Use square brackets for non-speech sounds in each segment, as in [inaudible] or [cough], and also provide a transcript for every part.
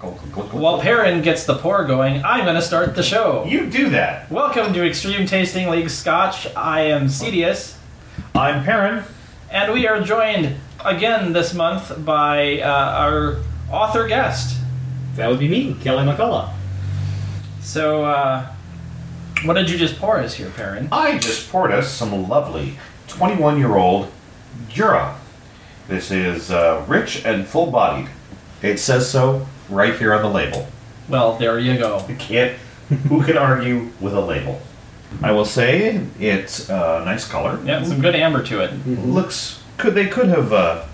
While. Perrin gets the pour going, I'm going to start the show. You do that. Welcome to Extreme Tasting League Scotch. I am Cedius, I'm Perrin. and we are joined again this month by uh, our author guest. That would be me, Kelly McCullough. So, uh, what did you just pour us here, Perrin? I just poured us some lovely 21 year old Jura. This is uh, rich and full bodied. It says so right here on the label. Well, there you go. You can't. Who can argue with a label? I will say it's a nice color. Yeah, some good amber to it. Looks could they could have uh,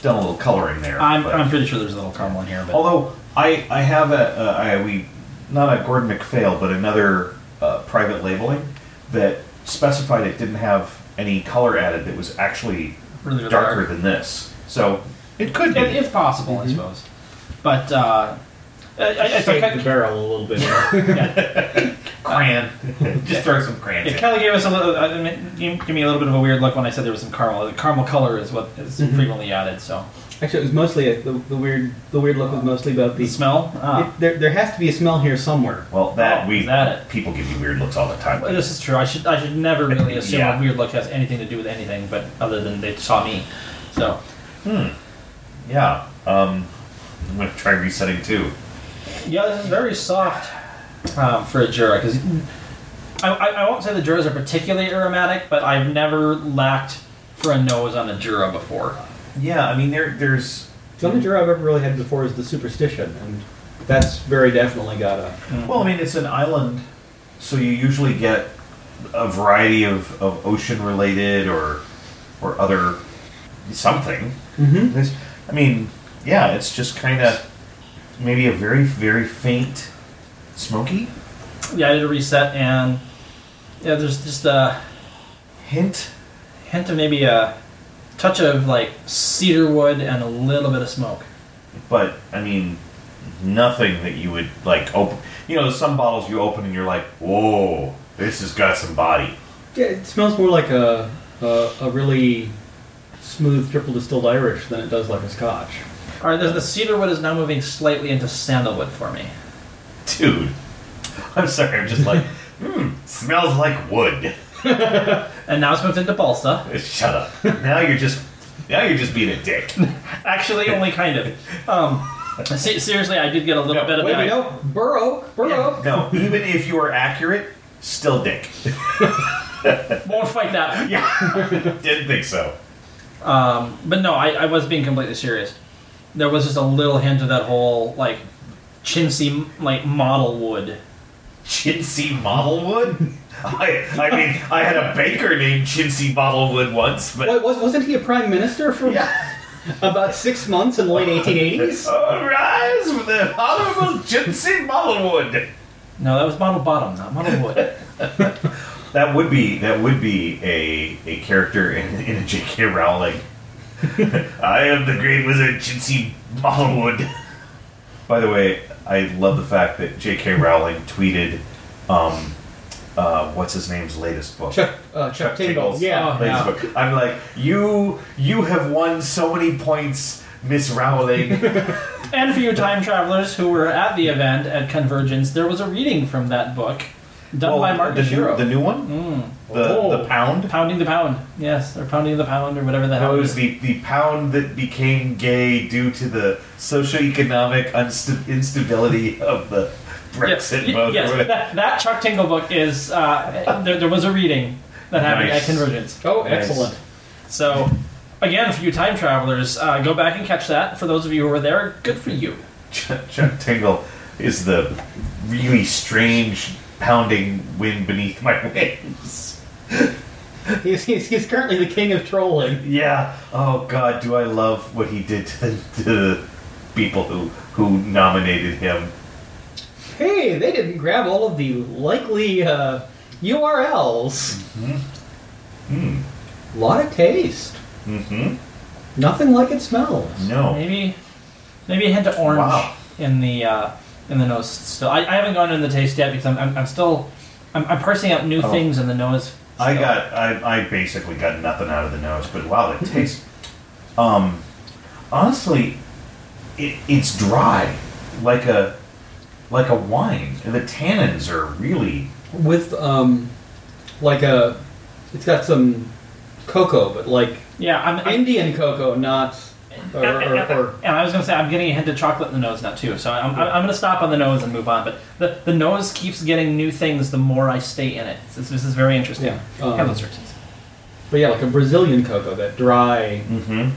done a little coloring there. I'm, but- I'm pretty sure there's a little caramel in here, but Although I I have a uh, I, we not a Gordon MacPhail but another uh, private labeling that specified it didn't have any color added that was actually really, really darker dark. than this. So it could be. It, it's possible, I suppose. But uh, I, I, I Shake the barrel a little bit. [laughs] yeah, [laughs] crayon. Just throw some crayons. yeah, in. Kelly gave us a little. I mean, you give me a little bit of a weird look when I said there was some caramel. The caramel color is what is Mhm. frequently added. So Actually, it was mostly a, the, the weird. The weird look was mostly about the the. smell. Ah. It, there, there has to be a smell here somewhere. Well, that Oh, we is that it? people give you weird looks all the time. Well, this is true. I should I should never really [laughs] assume Yeah. a weird look has anything to do with anything, but other than they saw me. So Hmm. Yeah. Um, I'm gonna try resetting too. yeah, this is very soft um, for a Jura because I, I, I won't say the Juras are particularly aromatic, but I've never lacked for a nose on a Jura before. Yeah, I mean there there's The only Jura I've ever really had before is the superstition, and that's very definitely got a. Well, I mean, it's an island, so you usually get a variety of, of ocean related or or other something. Mm-hmm. I mean, yeah, it's just kind of maybe a very very faint smoky Yeah, I did a reset and yeah, there's just a hint. hint of maybe a touch of like cedar wood and a little bit of smoke. But I mean, nothing that you would like open. You know, some bottles you open and you're like, whoa, this has got some body. Yeah, it smells more like a, a a really smooth triple distilled Irish than it does like a Scotch. All right, the, the cedar wood is now moving slightly into sandalwood for me. Dude, I'm sorry, I'm just like, [laughs] hmm, smells like wood. And now it's moved into balsa. Shut up. Now you're just now you're just being a dick. Actually, only kind of. Um, se- seriously, I did get a little No, bit of Wait, that. you know, Burrow, Burrow. No, even if you were accurate, still dick. [laughs] [laughs] Won't fight that. Yeah, didn't think so. Um, but no, I, I was being completely serious. There was just a little hint of that whole like chintzy like model wood. Chintzy Modelwood. I, I mean, I had a baker named Chintzy Modelwood once, but What, was, wasn't he a prime minister for yeah. [laughs] about six months in the late 1880s? Oh, rise with the honorable Chintzy Modelwood. No, that was model bottom, not model wood. [laughs] That would be that would be a a character in, in a J.K. Rowling. [laughs] I am the great wizard Chintzy Modelwood. By the way, I love the fact that J.K. Rowling tweeted, um, uh, what's his name's latest book? Chuck, uh, Chuck, Tingle. Tingle's Yeah. Oh, latest book. I'm like, you you have won so many points, Miss Rowling. [laughs] and for you time travelers who were at the event at Convergence, there was a reading from that book done by Martin the new, the new one, Mm. the Oh. the pound. Pounding the pound. Yes, or pounding the pound or whatever the That hell. it was the, the pound that became gay due to the socioeconomic unsta- instability of the Brexit yes, vote. yes [laughs] that, that Chuck Tingle book is. Uh, there, there was a reading that happened Nice. at Convergence. Oh, Nice. excellent. So, again, for you time travelers, uh, go back and catch that. For those of you who were there, good for you. Chuck, Chuck Tingle is the really strange pounding wind beneath my [laughs] wings. He's, he's, he's currently the king of trolling. Yeah. Oh God, do I love what he did to the, to the people who who nominated him. Hey, they didn't grab all of the likely uh, URLs. Hmm. lot of taste. Mm-hmm. Nothing like it smells. No. Maybe, maybe a hint of orange Wow. in the uh, in the nose. Still, I, I haven't gone into the taste yet because I'm, I'm, I'm still I'm, I'm parsing out new Oh. things in the nose. I still. got I, I basically got nothing out of the nose, but wow, it tastes. Um, honestly, it, it's dry. like a like a wine, and the tannins are really With um, like a, it's got some cocoa, but like Yeah, I'm. I'm Indian cocoa, not or, or, or and I was gonna say I'm getting a hint of chocolate in the nose now too, so I'm, I'm, I'm gonna stop on the nose and move on. But the, the nose keeps getting new things the more I stay in it. This, this is very interesting. Yeah, um, Have those but yeah, like a Brazilian cocoa, that dry. Mm-hmm.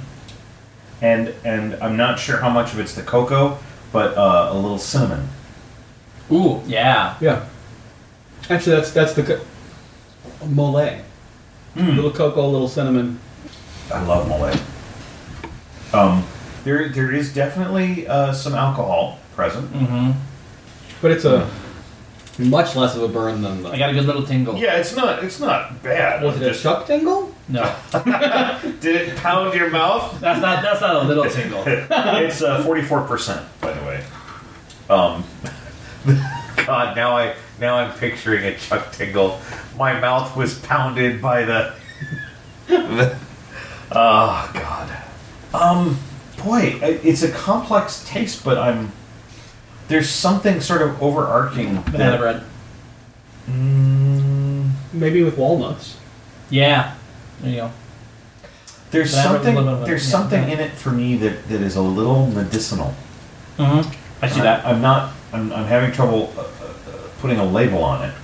And and I'm not sure how much of it's the cocoa, but uh, a little cinnamon. Ooh, yeah. Yeah, actually, that's that's the co- mole. Mm. Little cocoa, little cinnamon. I love mole. Um, there there is definitely uh, some alcohol present. Mm-hmm. But it's a much less of a burn than the. I got a good little tingle. Yeah, it's not it's not bad. Was it a chuck tingle? No, [laughs] Did it pound your mouth? that's not that's not a little tingle. [laughs] it's uh, 44%, by the way. Um, [laughs] God, now I now I'm picturing a Chuck Tingle. My mouth was pounded by the. the oh God. Um, boy, it's a complex taste, but I'm. There's something sort of overarching. Banana that- bread. Mm, Maybe with walnuts. Yeah. There you go. there's Banana bread with a something. little bit of a- There's yeah, something yeah. in it for me that, that is a little medicinal. Mm-hmm. I see I- that. I'm not. I'm, I'm having trouble uh, uh, putting a label on it.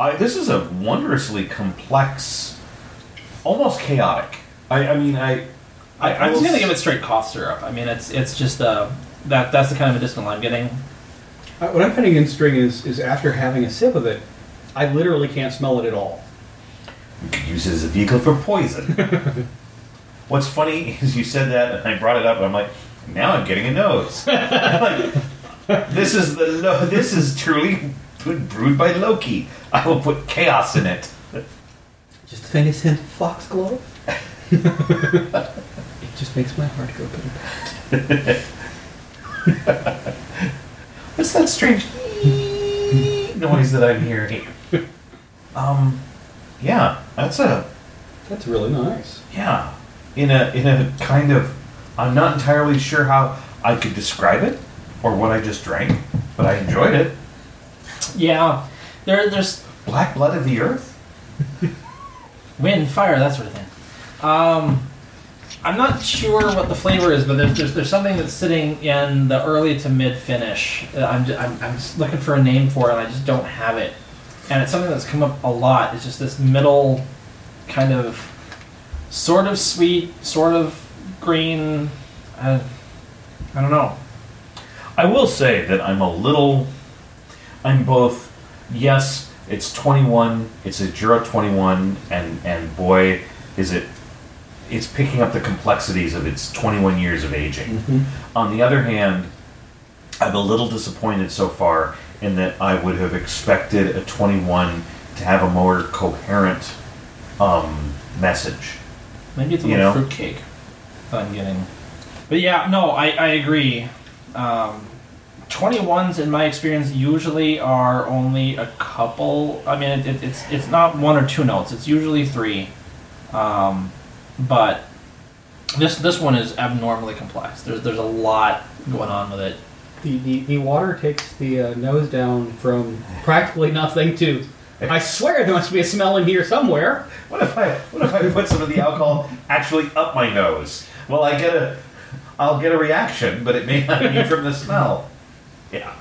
I, this is a wondrously complex, almost chaotic. I, I mean, I. I, I'm just gonna give it straight cough syrup. I mean, it's it's just uh that that's the kind of medicinal I'm getting. Uh, What I'm finding interesting is is after having a sip of it, I literally can't smell it at all. You could use it as a vehicle for poison. [laughs] What's funny is you said that, and I brought it up, and I'm like, now I'm getting a nose. Like, [laughs] this is the lo- this is truly brewed by Loki. I will put chaos in it. Just the faintest hint of foxglove. [laughs] it just makes my heart go better. What's that strange [laughs] noise that I'm hearing? Um, yeah, that's a That's really nice. yeah. In a in a kind of, I'm not entirely sure how I could describe it or what I just drank, but I enjoyed it. Yeah. There there's Black blood of the earth. [laughs] wind, fire, that sort of thing. Um, I'm not sure what the flavor is, but there's, there's, there's something that's sitting in the early to mid finish. I'm, ju- I'm, I'm just looking for a name for it, and I just don't have it. And it's something that's come up a lot. It's just this middle kind of sort of sweet, sort of green. Uh, I don't know. I will say that I'm a little. I'm both. Yes, it's 21. It's a Jura 21, and and boy, is it. It's picking up the complexities of its 21 years of aging. On the other hand, I'm a little disappointed so far in that I would have expected a 21 to have a more coherent um, message. Maybe it's a little fruitcake that I'm getting. But yeah, no, I, I agree. Um, 21s, in my experience, usually are only a couple. I mean, it, it, it's it's not one or two notes. It's usually three. Um, but this this one is abnormally complex. There's there's a lot going on with it. The, the, the water takes the uh, nose down from practically nothing to. I swear there must be a smell in here somewhere. What if I what if I put some of the alcohol actually up my nose? Well, I get a I'll get a reaction, but it may not be from the smell. Yeah.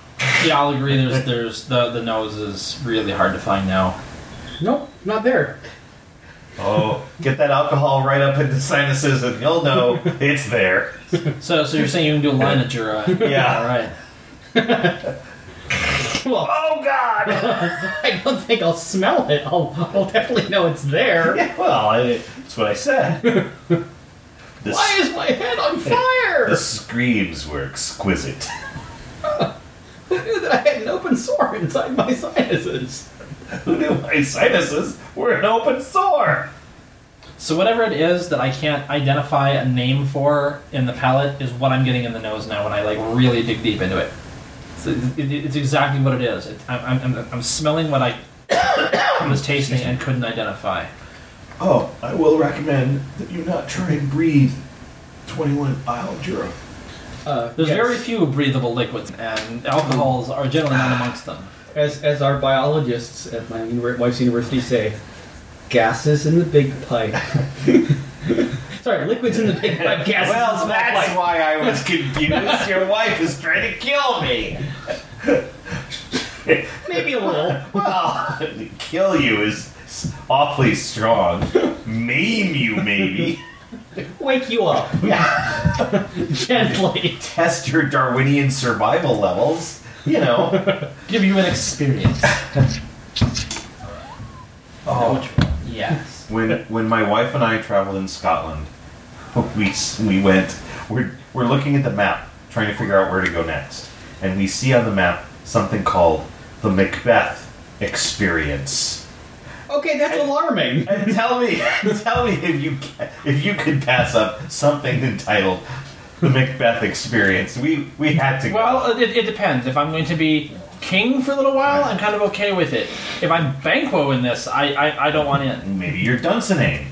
Yeah, I'll agree. There's there's the the nose is really hard to find now. Nope, not there. Oh, get that alcohol right up into sinuses, and you'll know it's there. So so you're saying you can do a line of Jura? Uh, [laughs] yeah. All right. [laughs] Well, Oh God! [laughs] I don't think I'll smell it. I'll, I'll definitely know it's there. yeah, well, I, that's what I said. The, Why is my head on fire? the screams were exquisite. Who knew that I had an open sore inside my sinuses? [laughs] Who knew my sinuses were an open sore? So whatever it is that I can't identify a name for in the palate is what I'm getting in the nose now when I like really dig deep into it. So it, it- it's exactly what it is. It, I'm, I'm, I'm smelling what I [coughs] was tasting and couldn't identify. Oh, I will recommend that you not try and breathe 21 Isle Jura. Uh, There's yes. very few breathable liquids, and alcohols are generally not amongst them. As as our biologists at my wife's university say, gases in the big pipe. [laughs] Sorry, liquids in the big pipe, [laughs] gases in the Well, that's pipe. why I [laughs] was confused. Your wife is trying to kill me. Maybe a little. Well, kill you is awfully strong. Maim you, maybe. Wake you up Yeah. gently. Test your Darwinian survival levels. You know. Give you an experience. Oh. Which? Yes. When when my wife and I traveled in Scotland, we we went. We're we're looking at the map, trying to figure out where to go next, and we see on the map something called the Macbeth Experience. Okay, that's alarming. And tell me, [laughs] tell me if you ca- if you could pass up something entitled the Macbeth Experience. We we had to go. Well, it, it depends. If I'm going to be king for a little while, I'm kind of okay with it. If I'm Banquo in this, I, I, I don't want in. maybe you're Dunsinane.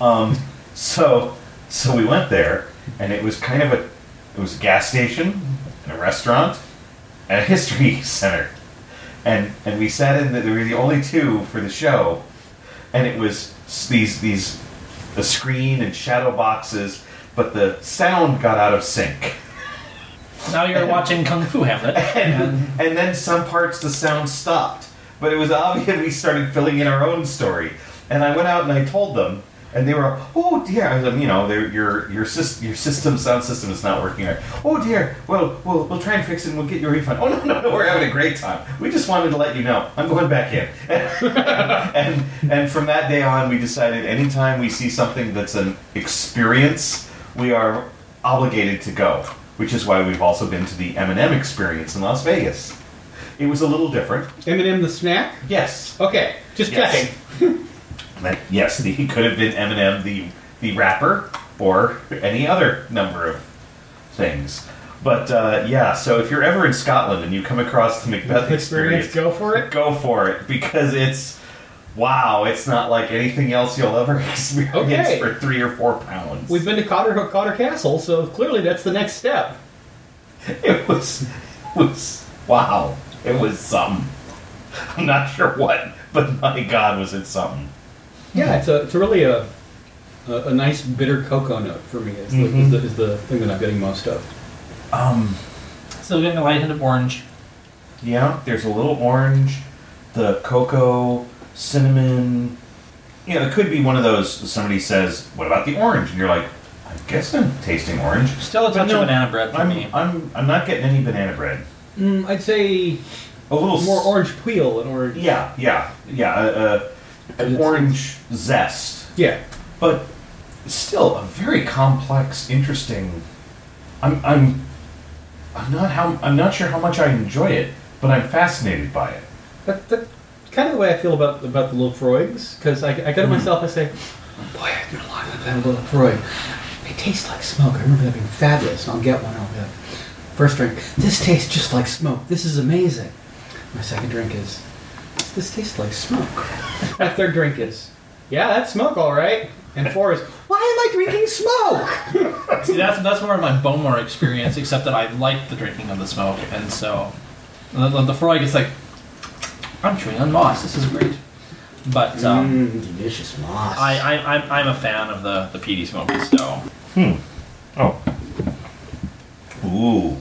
um, so so we went there, and it was kind of a it was a gas station, and a restaurant, and a history [laughs] center, and and we sat in. The, there were the only two for the show, and it was these these a screen and shadow boxes, but the sound got out of sync. Now you're [laughs] watching Kung Fu Hamlet. [laughs] and, and then some parts the sound stopped. But it was obvious we started filling in our own story. And I went out and I told them, and they were, oh dear, I was, you know, your your sys- your system sound system is not working right. Oh dear, well we'll we'll try and fix it and we'll get you a refund. [laughs] Oh no no no, we're having a great time. We just wanted to let you know I'm going back in. and and from that day on, we decided anytime we see something that's an experience, we are obligated to go. Which is why we've also been to the M&M experience in Las Vegas. It was a little different. M&M the snack. Yes. Okay, just Yes. checking. [laughs] That- yes, the, he could have been M&M the the rapper or any other number of things. But uh, yeah, so if you're ever in Scotland and you come across the Macbeth Experience, experience, go for it. go for it because it's wow, it's not like anything else you'll ever [laughs] experience Okay. for three or four pounds. We've been to Cawdor, Cawdor Castle, so clearly that's the next step. [laughs] It was, it was wow. It was something. I'm not sure what, but my God, was it something. Yeah, it's a it's really a a, a nice bitter cocoa note for me. Is, the, Mhm. is, the, is the thing that I'm getting most of. Um, Still getting a light hint of orange. yeah, there's a little orange, the cocoa, cinnamon. You know, it could be one of those. Somebody says, "What about the orange?" And you're like, "I guess I'm tasting orange." Still a touch no, of banana bread for I'm, me. I'm, I'm not getting any banana bread. Mm, I'd say A little s- more orange peel and orange. Yeah, yeah, yeah. Uh, uh, an It's- orange zest. Yeah. but still a very complex, interesting. I'm I'm I'm not how I'm not sure how much I enjoy it, but I'm fascinated by it. That, that's kind of the way I feel about about the Laphroaigs, because I, I go to mm-hmm. myself, I say, boy, I've been a lot of that Laphroaig. They taste like smoke. I remember that being fabulous. and I'll get one. I'll get first drink. This tastes just like smoke. This is amazing. My second drink is, this tastes like smoke. [laughs] My third drink is, yeah, that's smoke, all right. And four is, why am I drinking smoke? [laughs] See, that's that's more of my Bowmore experience, except that I like the drinking of the smoke, and so the, the, the Freud is like, I'm chewing on moss. This is great. But um, Mm, delicious moss. I, I I'm, I'm a fan of the the peaty smoke. So Oh. Ooh.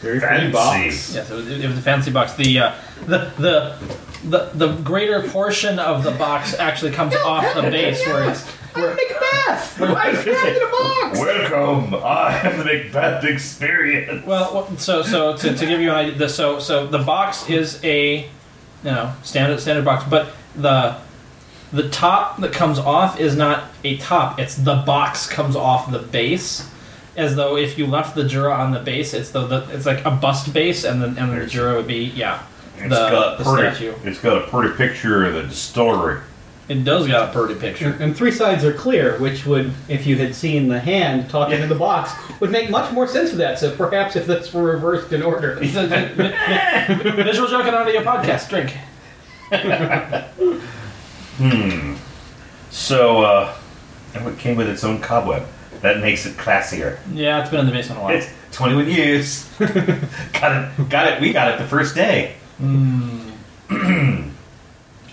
Very Fancy. pretty box. yes, it was, it was a fancy box. The uh, the the the the greater portion of the box actually comes off the base, where it's Where, I'm where, Macbeth. I trapped in a box. Welcome. I am the Macbeth experience. Well, well, so so to, to give you an idea, the, so so the box is a you know standard standard box, but the the top that comes off is not a top; it's the box comes off the base, as though if you left the Jura on the base, it's the, the it's like a bust base, and then and the Jura would be yeah It's the, got the pretty, statue. It's got a pretty picture of the distillery. It does got a pretty picture. And, and three sides are clear, which would, if you had seen the hand talking Yeah. in the box, would make much more sense for that. So perhaps if this were reversed in order. [laughs] It's a- vi- vi- Visual joke and audio podcast. Drink. [laughs] Hmm. So, uh, and it came with its own cobweb. That makes it classier. Yeah, it's been in the basement a while. It's 21 years. [laughs] got it. Got it. We got it the first day. [clears throat]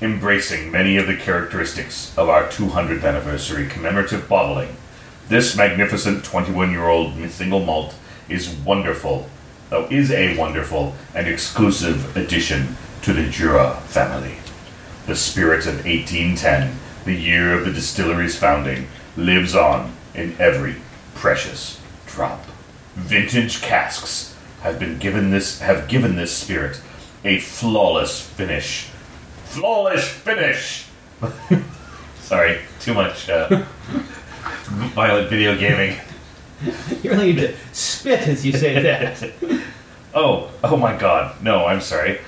Embracing many of the characteristics of our 200th anniversary commemorative bottling, this magnificent 21 year old single malt is wonderful, oh, is a wonderful and exclusive addition to the Jura family. The spirit of 1810, the year of the distillery's founding, lives on in every precious drop. Vintage casks have been given this have given this spirit a flawless finish. Flawless finish. [laughs] Sorry, too much uh, violent video gaming. [laughs] You really need to spit as you say that. [laughs] Oh, oh my god. No, I'm sorry.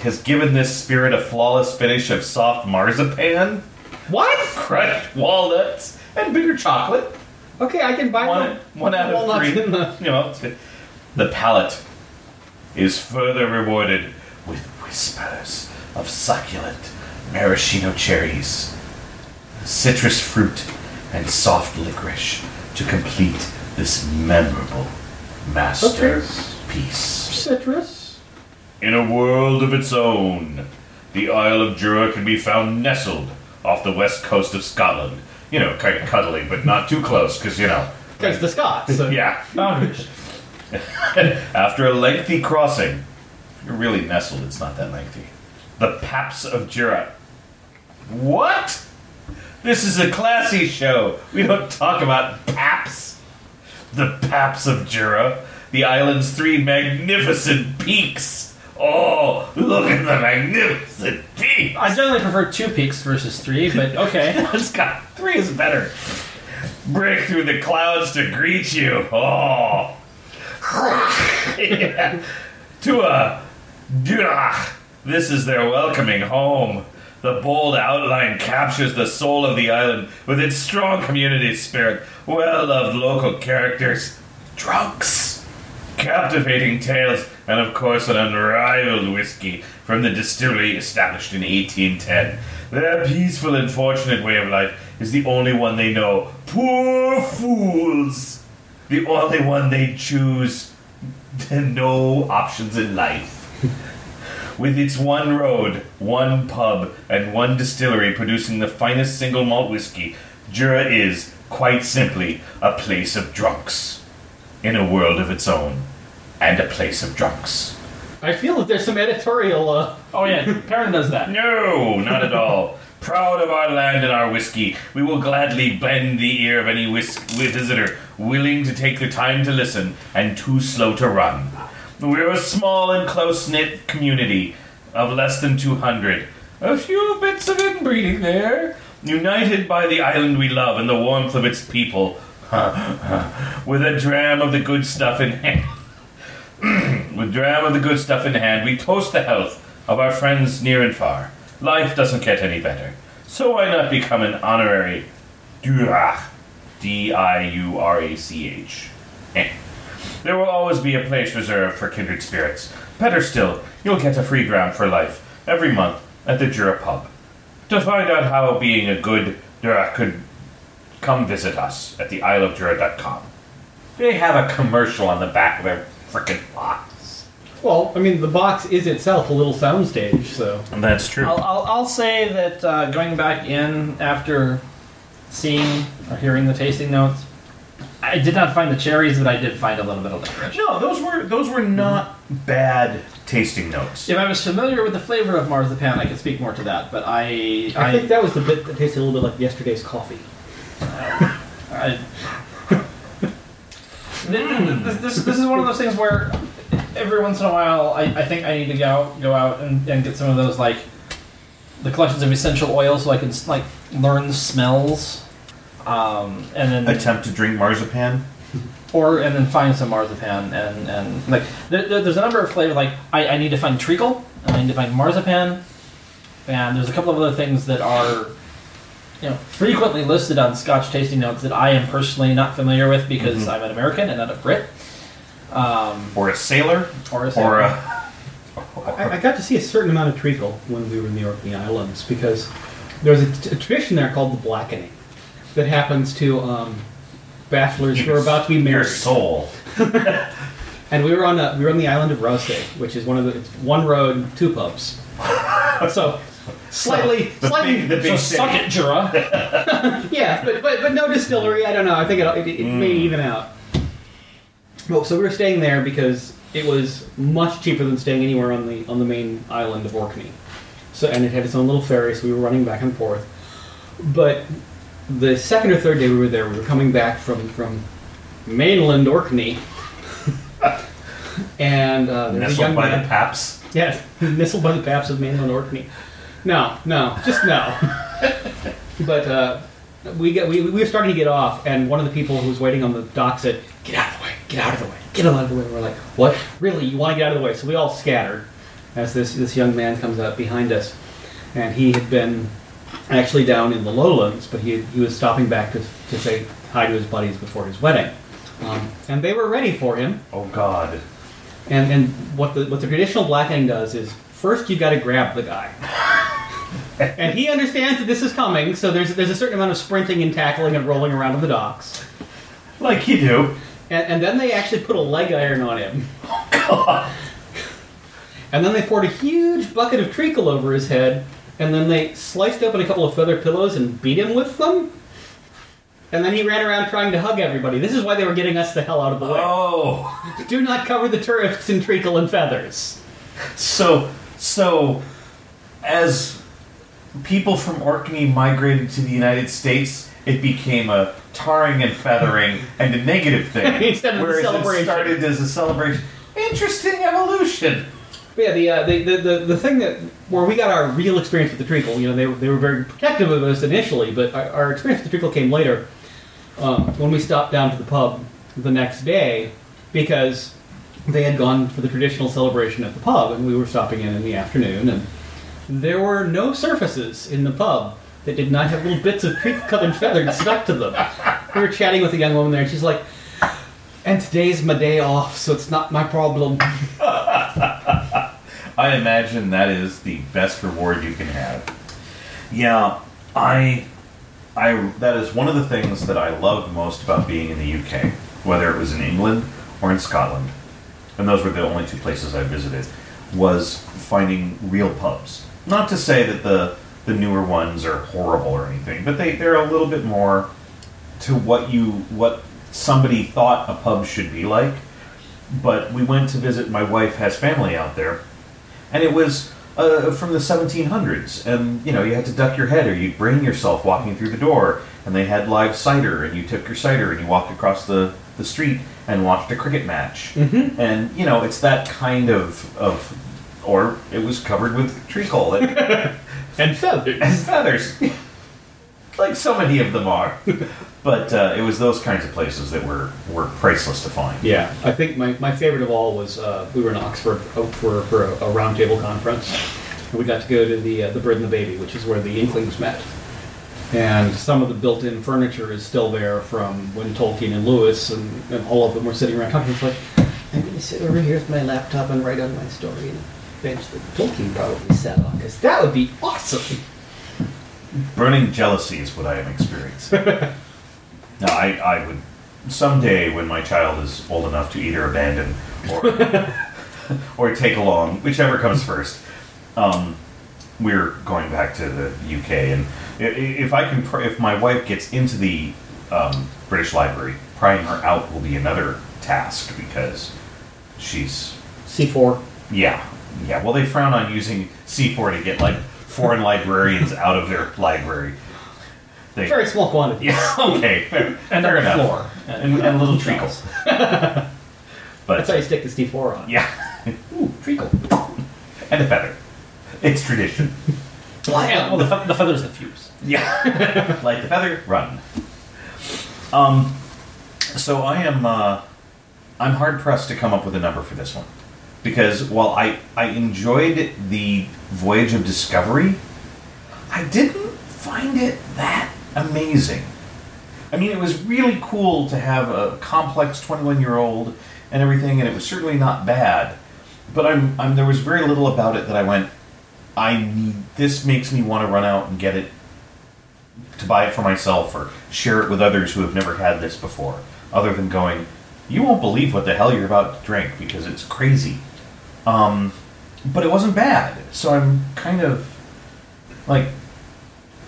Has given this spirit a flawless finish of soft marzipan, what? crushed walnuts, and bitter chocolate. Okay, I can buy One, them. one out of Walnuts three. in the- You know. The palate is further rewarded with whispers of succulent maraschino cherries, citrus fruit, and soft licorice to complete this memorable masterpiece. Citrus. In a world of its own, the Isle of Jura can be found nestled off the west coast of Scotland. You know, kind of cuddly, but not too close, because, you know. Because the Scots. So. Yeah. [laughs] After a lengthy crossing, you're really nestled, it's not that lengthy. The Paps of Jura. What? This is a classy show. We don't talk about Paps. The Paps of Jura, the island's three magnificent peaks. Oh, look at the magnificent peaks. I generally prefer two peaks versus three, but okay. [laughs] It's got three is better. Break through the clouds to greet you. Oh. [laughs] Yeah. To a Diurach. This is their welcoming home. The bold outline captures the soul of the island with its strong community spirit, well loved local characters, drunks, captivating tales, and of course an unrivaled whiskey from the distillery established in 1810. Their peaceful and fortunate way of life is the only one they know. Poor fools! The only one they choose. no options in life. [laughs] With its one road, one pub, and one distillery producing the finest single malt whiskey, Jura is, quite simply, a place of drunks. In a world of its own, and a place of drunks. I feel that there's some editorial. Uh, Oh yeah, Perrin does that. No, not at all. Proud of our land and our whiskey, we will gladly bend the ear of any whisk- visitor willing to take the time to listen and too slow to run. We're a small and close knit community of less than 200. A few bits of inbreeding there. United by the island we love and the warmth of its people. [laughs] With a dram of the good stuff in hand. [clears throat] With dram of the good stuff in hand, we toast the health of our friends near and far. Life doesn't get any better. So why not become an honorary Diurach? D I U R A C H. Eh. There will always be a place reserved for kindred spirits. Better still, you'll get a free dram for life every month at the Jura pub. To find out how being a good Diurach could come visit us at the isleofjura.com. They have a commercial on the back of their frickin' box. well, I mean, the box is itself a little soundstage, so. And that's true. I'll, I'll, I'll say that uh, going back in after seeing or hearing the tasting notes, I did not find the cherries, but I did find a little bit of licorice. No, those were those were not bad tasting notes. If I was familiar with the flavor of marzipan, I could speak more to that. But I, I, I, think that was the bit that tasted a little bit like yesterday's coffee. I this, this, this is one of those things where every once in a while I, I think I need to go go out and, and get some of those like the collections of essential oils so I can like learn smells, um, and then Attempt to drink marzipan. or and then find some marzipan and and like there, there- there's a number of flavors like I, I need to find treacle and I need to find marzipan and there's a couple of other things that are you know frequently listed on Scotch tasting notes that I am personally not familiar with because Mhm. I'm an American and not a Brit um, Or a sailor. or a Or a. I, I got to see a certain amount of treacle when we were in the Orkney Islands because there's a, t- a tradition there called the blackening that happens to um, bachelors who are about to be Your married. soul. [laughs] And we were on a, we were on the island of Rose, which is one of the it's one road, two pubs. [laughs] so slightly, the slightly, big- the So big suck it, Jura. [laughs] yeah, but, but but no distillery. I don't know. I think it it, it may even out. Well, so we were staying there because it was much cheaper than staying anywhere on the on the main island of Orkney. So and it had its own little ferry, so we were running back and forth. But the second or third day we were there, we were coming back from from mainland Orkney, [laughs] and uh, there was a Nestled young by man. the paps. Yes, [laughs] nestled by the paps of mainland Orkney. No, no, just no. [laughs] but uh, we get we, we were starting to get off, and one of the people who was waiting on the dock said, "Get out of the way! Get out of the way! Get out of the way!" And we're like, "What? Really? You want to get out of the way?" So we all scattered as this this young man comes up behind us, and he had been actually down in the lowlands, but he he was stopping back to to say hi to his buddies before his wedding, um, and they were ready for him. Oh God. And and what the what the traditional blackening does is first you got to grab the guy, [laughs] and he understands that this is coming. So there's there's a certain amount of sprinting and tackling and rolling around on the docks, Like you do. and, and then they actually put a leg iron on him, Oh, [laughs] God. and then they poured a huge bucket of treacle over his head, and then they sliced open a couple of feather pillows and beat him with them. And then he ran around trying to hug everybody. This is why they were getting us the hell out of the way. Oh. Do not cover the tourists in treacle and feathers. So, so, as people from Orkney migrated to the United States, it became a tarring and feathering and a negative thing. [laughs] Instead of a whereas celebration. it started as a celebration. Interesting evolution. But yeah, the, uh, the, the, the, the thing that where we got our real experience with the treacle, you know, they, they were very protective of us initially, but our, our experience with the treacle came later um, when we stopped down to the pub the next day because they had gone for the traditional celebration at the pub, and we were stopping in in the afternoon, and there were no surfaces in the pub that did not have little bits of treacle-covered feathers stuck to them. We were chatting with a young woman there, and she's like, "And today's my day off, so it's not my problem." [laughs] I imagine that is the best reward you can have. Yeah, I, I that is one of the things that I loved most about being in the UK, whether it was in England or in Scotland, and those were the only two places I visited, was finding real pubs. Not to say that the the newer ones are horrible or anything, but they they're a little bit more to what you what somebody thought a pub should be like. But we went to visit. My wife has family out there, and it was uh, from the 1700s. And you know, you had to duck your head, or you'd brain yourself walking through the door. And they had live cider, and you took your cider and you walked across the, the street and watched a cricket match. Mhm. And you know, it's that kind of of, or it was covered with treacle and, [laughs] [laughs] and feathers. and feathers, like so many of them are. [laughs] But uh, it was those kinds of places that were were priceless to find. Yeah, I think my, my favorite of all was uh, we were in Oxford for, for a, a roundtable conference. And we got to go to the uh, the Bird and the Baby, which is where the Inklings met. And some of the built-in furniture is still there from when Tolkien and Lewis and, and all of them were sitting around talking. It's like, I'm going to sit over here with my laptop and write on my story and bench that Tolkien probably sat on, because that would be awesome. Burning jealousy is what I am experiencing. [laughs] now, I, I would someday, when my child is old enough to either abandon or [laughs] or take along, whichever comes first. Um, we're going back to the UK, and i- i- if I can, pr- if my wife gets into the um, British Library, prying her out will be another task because she's C4. yeah, yeah. Well, they frown on using C4 to get like foreign librarians out of their library. They, Very small quantity. yeah, [laughs] okay, fair, And fair on the enough. floor. And, and little treacles. [laughs] That's how you stick the C4 on. yeah, ooh, treacle and a feather. It's tradition. Yeah, well, the, fe- the feather's the fuse. Yeah, [laughs] like the feather, run. Um, so I am, uh, I'm hard pressed to come up with a number for this one because while I I enjoyed the voyage of discovery, I didn't find it that amazing. I mean, it was really cool to have a complex 21 year old and everything, and it was certainly not bad. But I'm, I'm there was very little about it that I went. I need this makes me want to run out and get it to buy it for myself or share it with others who have never had this before, other than going, you won't believe what the hell you're about to drink because it's crazy. Um, but it wasn't bad, so I'm kind of like,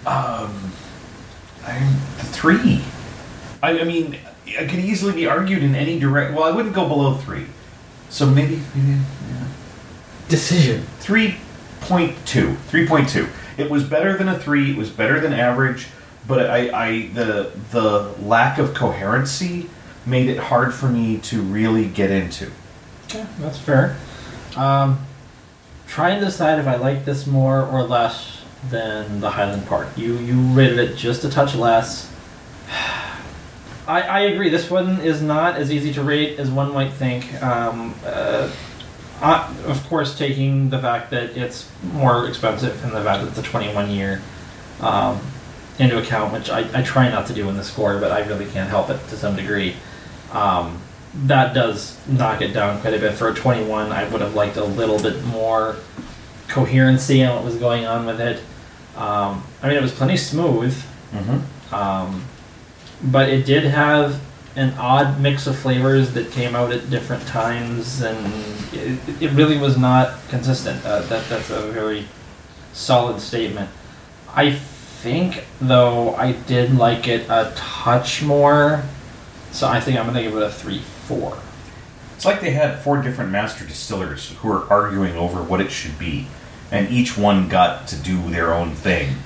um, I'm three. I, I mean, it could easily be argued in any direct. Well, I wouldn't go below three, so maybe maybe yeah. Decision. 3.2. 3.2. It was better than a 3, it was better than average, but I, I the the lack of coherency made it hard for me to really get into. Okay, that's fair. Um, trying to decide if I like this more or less than the Highland Park. You you rated it just a touch less. [sighs] I, I agree. This one is not as easy to rate as one might think. Um, uh, I, of course, taking the fact that it's more expensive and the fact that it's a 21 year um, into account, which I, I try not to do in the score, but I really can't help it to some degree. Um, that does knock it down quite a bit. For a 21, I would have liked a little bit more coherency on what was going on with it. Um, I mean, it was plenty smooth, Mm-hmm. um, but it did have an odd mix of flavors that came out at different times, and it, it really was not consistent. Uh, that that's a very solid statement. I think, though, I did like it a touch more, so I think I'm gonna give it a three four. It's like they had four different master distillers who were arguing over what it should be, and each one got to do their own thing.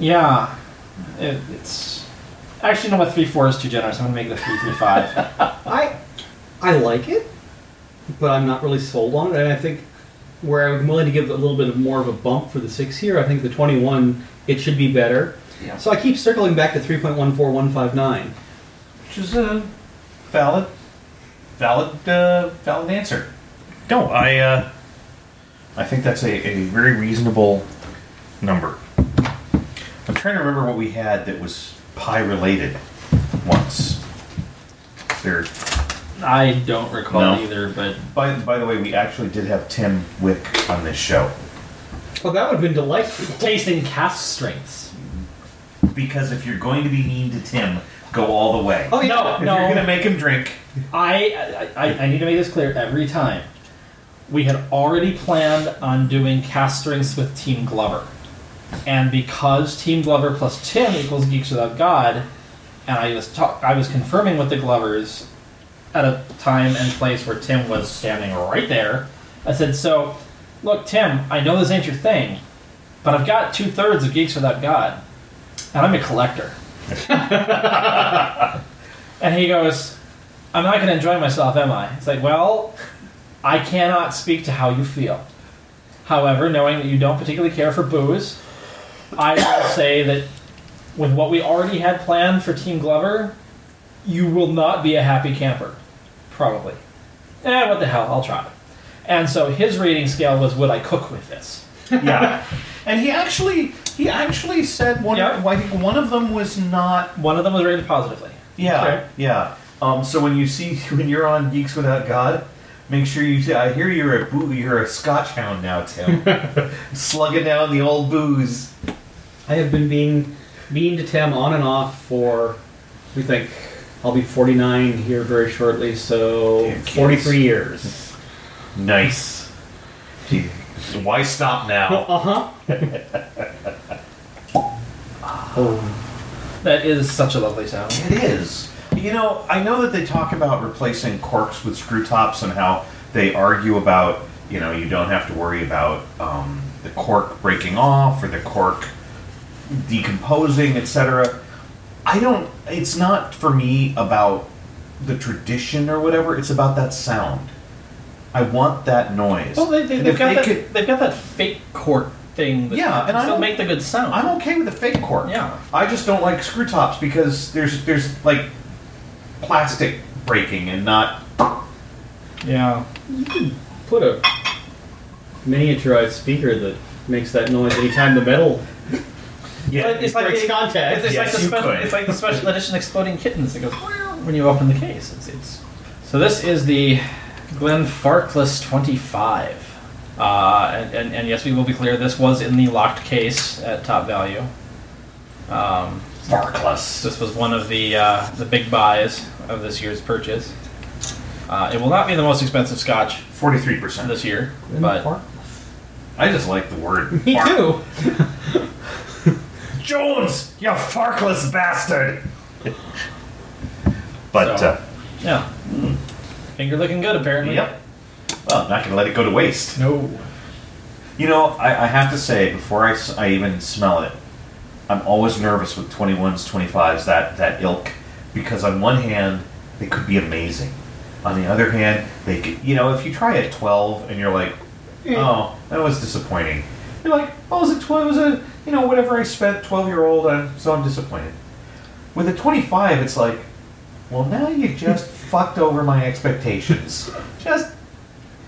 Yeah, it, it's actually number three four is too generous. I'm gonna make it a three three five. [laughs] I I like it, but I'm not really sold on it. And I think where I'm willing to give a little bit of more of a bump for the six here, I think the 21 it should be better. Yeah. So I keep circling back to 3.14159. Which is a valid, valid, uh, valid answer. No, I, uh, I think that's a, a very reasonable number. I'm trying to remember what we had that was pie related once. There, I don't recall No. either, but by, by the way, we actually did have Tim Wick on this show Well, that would have been delightful. tasting cast strengths. because if you're going to be mean to Tim, go all the way. Oh, yeah. No, if no. you're going to make him drink, I, I I need to make this clear every time. We had already planned on doing cast strengths with Team Glover, and because Team Glover plus Tim equals Geeks Without God, and I was talk, I was confirming with the Glovers at a time and place where Tim was standing right there. I said, "So, look, Tim, I know this ain't your thing, but I've got two thirds of Geeks Without God, and I'm a collector." [laughs] and he goes, I'm not going to enjoy myself, am I? It's like, well, I cannot speak to how you feel. However, knowing that you don't particularly care for booze, I will [coughs] say that with what we already had planned for Team Glover, you will not be a happy camper. Probably. Eh, what the hell, I'll try. And so his rating scale was would I cook with this? yeah. [laughs] And he actually, he actually said one. Yeah. I think one of them was not One of them was rated positively. Yeah, Okay. yeah. Um, so when you see [laughs] when you're on Geeks Without God, make sure you. Say, I hear you're a boo, you're a Scotch hound now, Tim. [laughs] Slugging down the old booze. I have been being mean to Tim on and off for, we think, I'll be 49 here very shortly, so Damn 43 years. Nice. Gee, Why stop now? [laughs] Uh huh. [laughs] oh. That is such a lovely sound. It is. You know, I know that they talk about replacing corks with screw tops and how they argue about, you know, you don't have to worry about um, the cork breaking off or the cork decomposing, etc. I don't. It's not for me about the tradition or whatever. It's about that sound. I want that noise. Well, they, they, they've, got they that, could- they've got that fake cork thing that Yeah, and I still don't- make the good sound. I'm okay with the fake cork. Yeah. I just don't like screw tops because there's there's like plastic breaking and not. yeah. You could put a miniaturized speaker that makes that noise anytime the metal Yeah, it's like breaks the, contact. It's, it's Yes, like the you special, could. it's like the special edition [laughs] exploding kittens that goes when you open the case. It's, it's so this is the Glenfarclas 25. Uh, and, and, and yes, we will be clear. This was in the locked case at top value. Um, Farkless. this was one of the uh, the big buys of this year's purchase. Uh, it will not be the most expensive Scotch Forty-three percent. this year, but I just like the word. [laughs] Me fark. too. [laughs] Jones, you farkless bastard. but So- uh, yeah, finger looking good apparently. yep. Well, I'm not gonna let it go to waste. No. You know, I, I have to say before I, s- I even smell it, I'm always nervous with 21s, 25s, that that ilk, because on one hand they could be amazing, on the other hand they could, you know, if you try a 12 and you're like, eh. oh, that was disappointing. You're like, oh, it was a 12, it was a, you know, whatever I spent, 12 year old, I'm, so I'm disappointed. With a 25, it's like, well, now you just fucked over my expectations. Just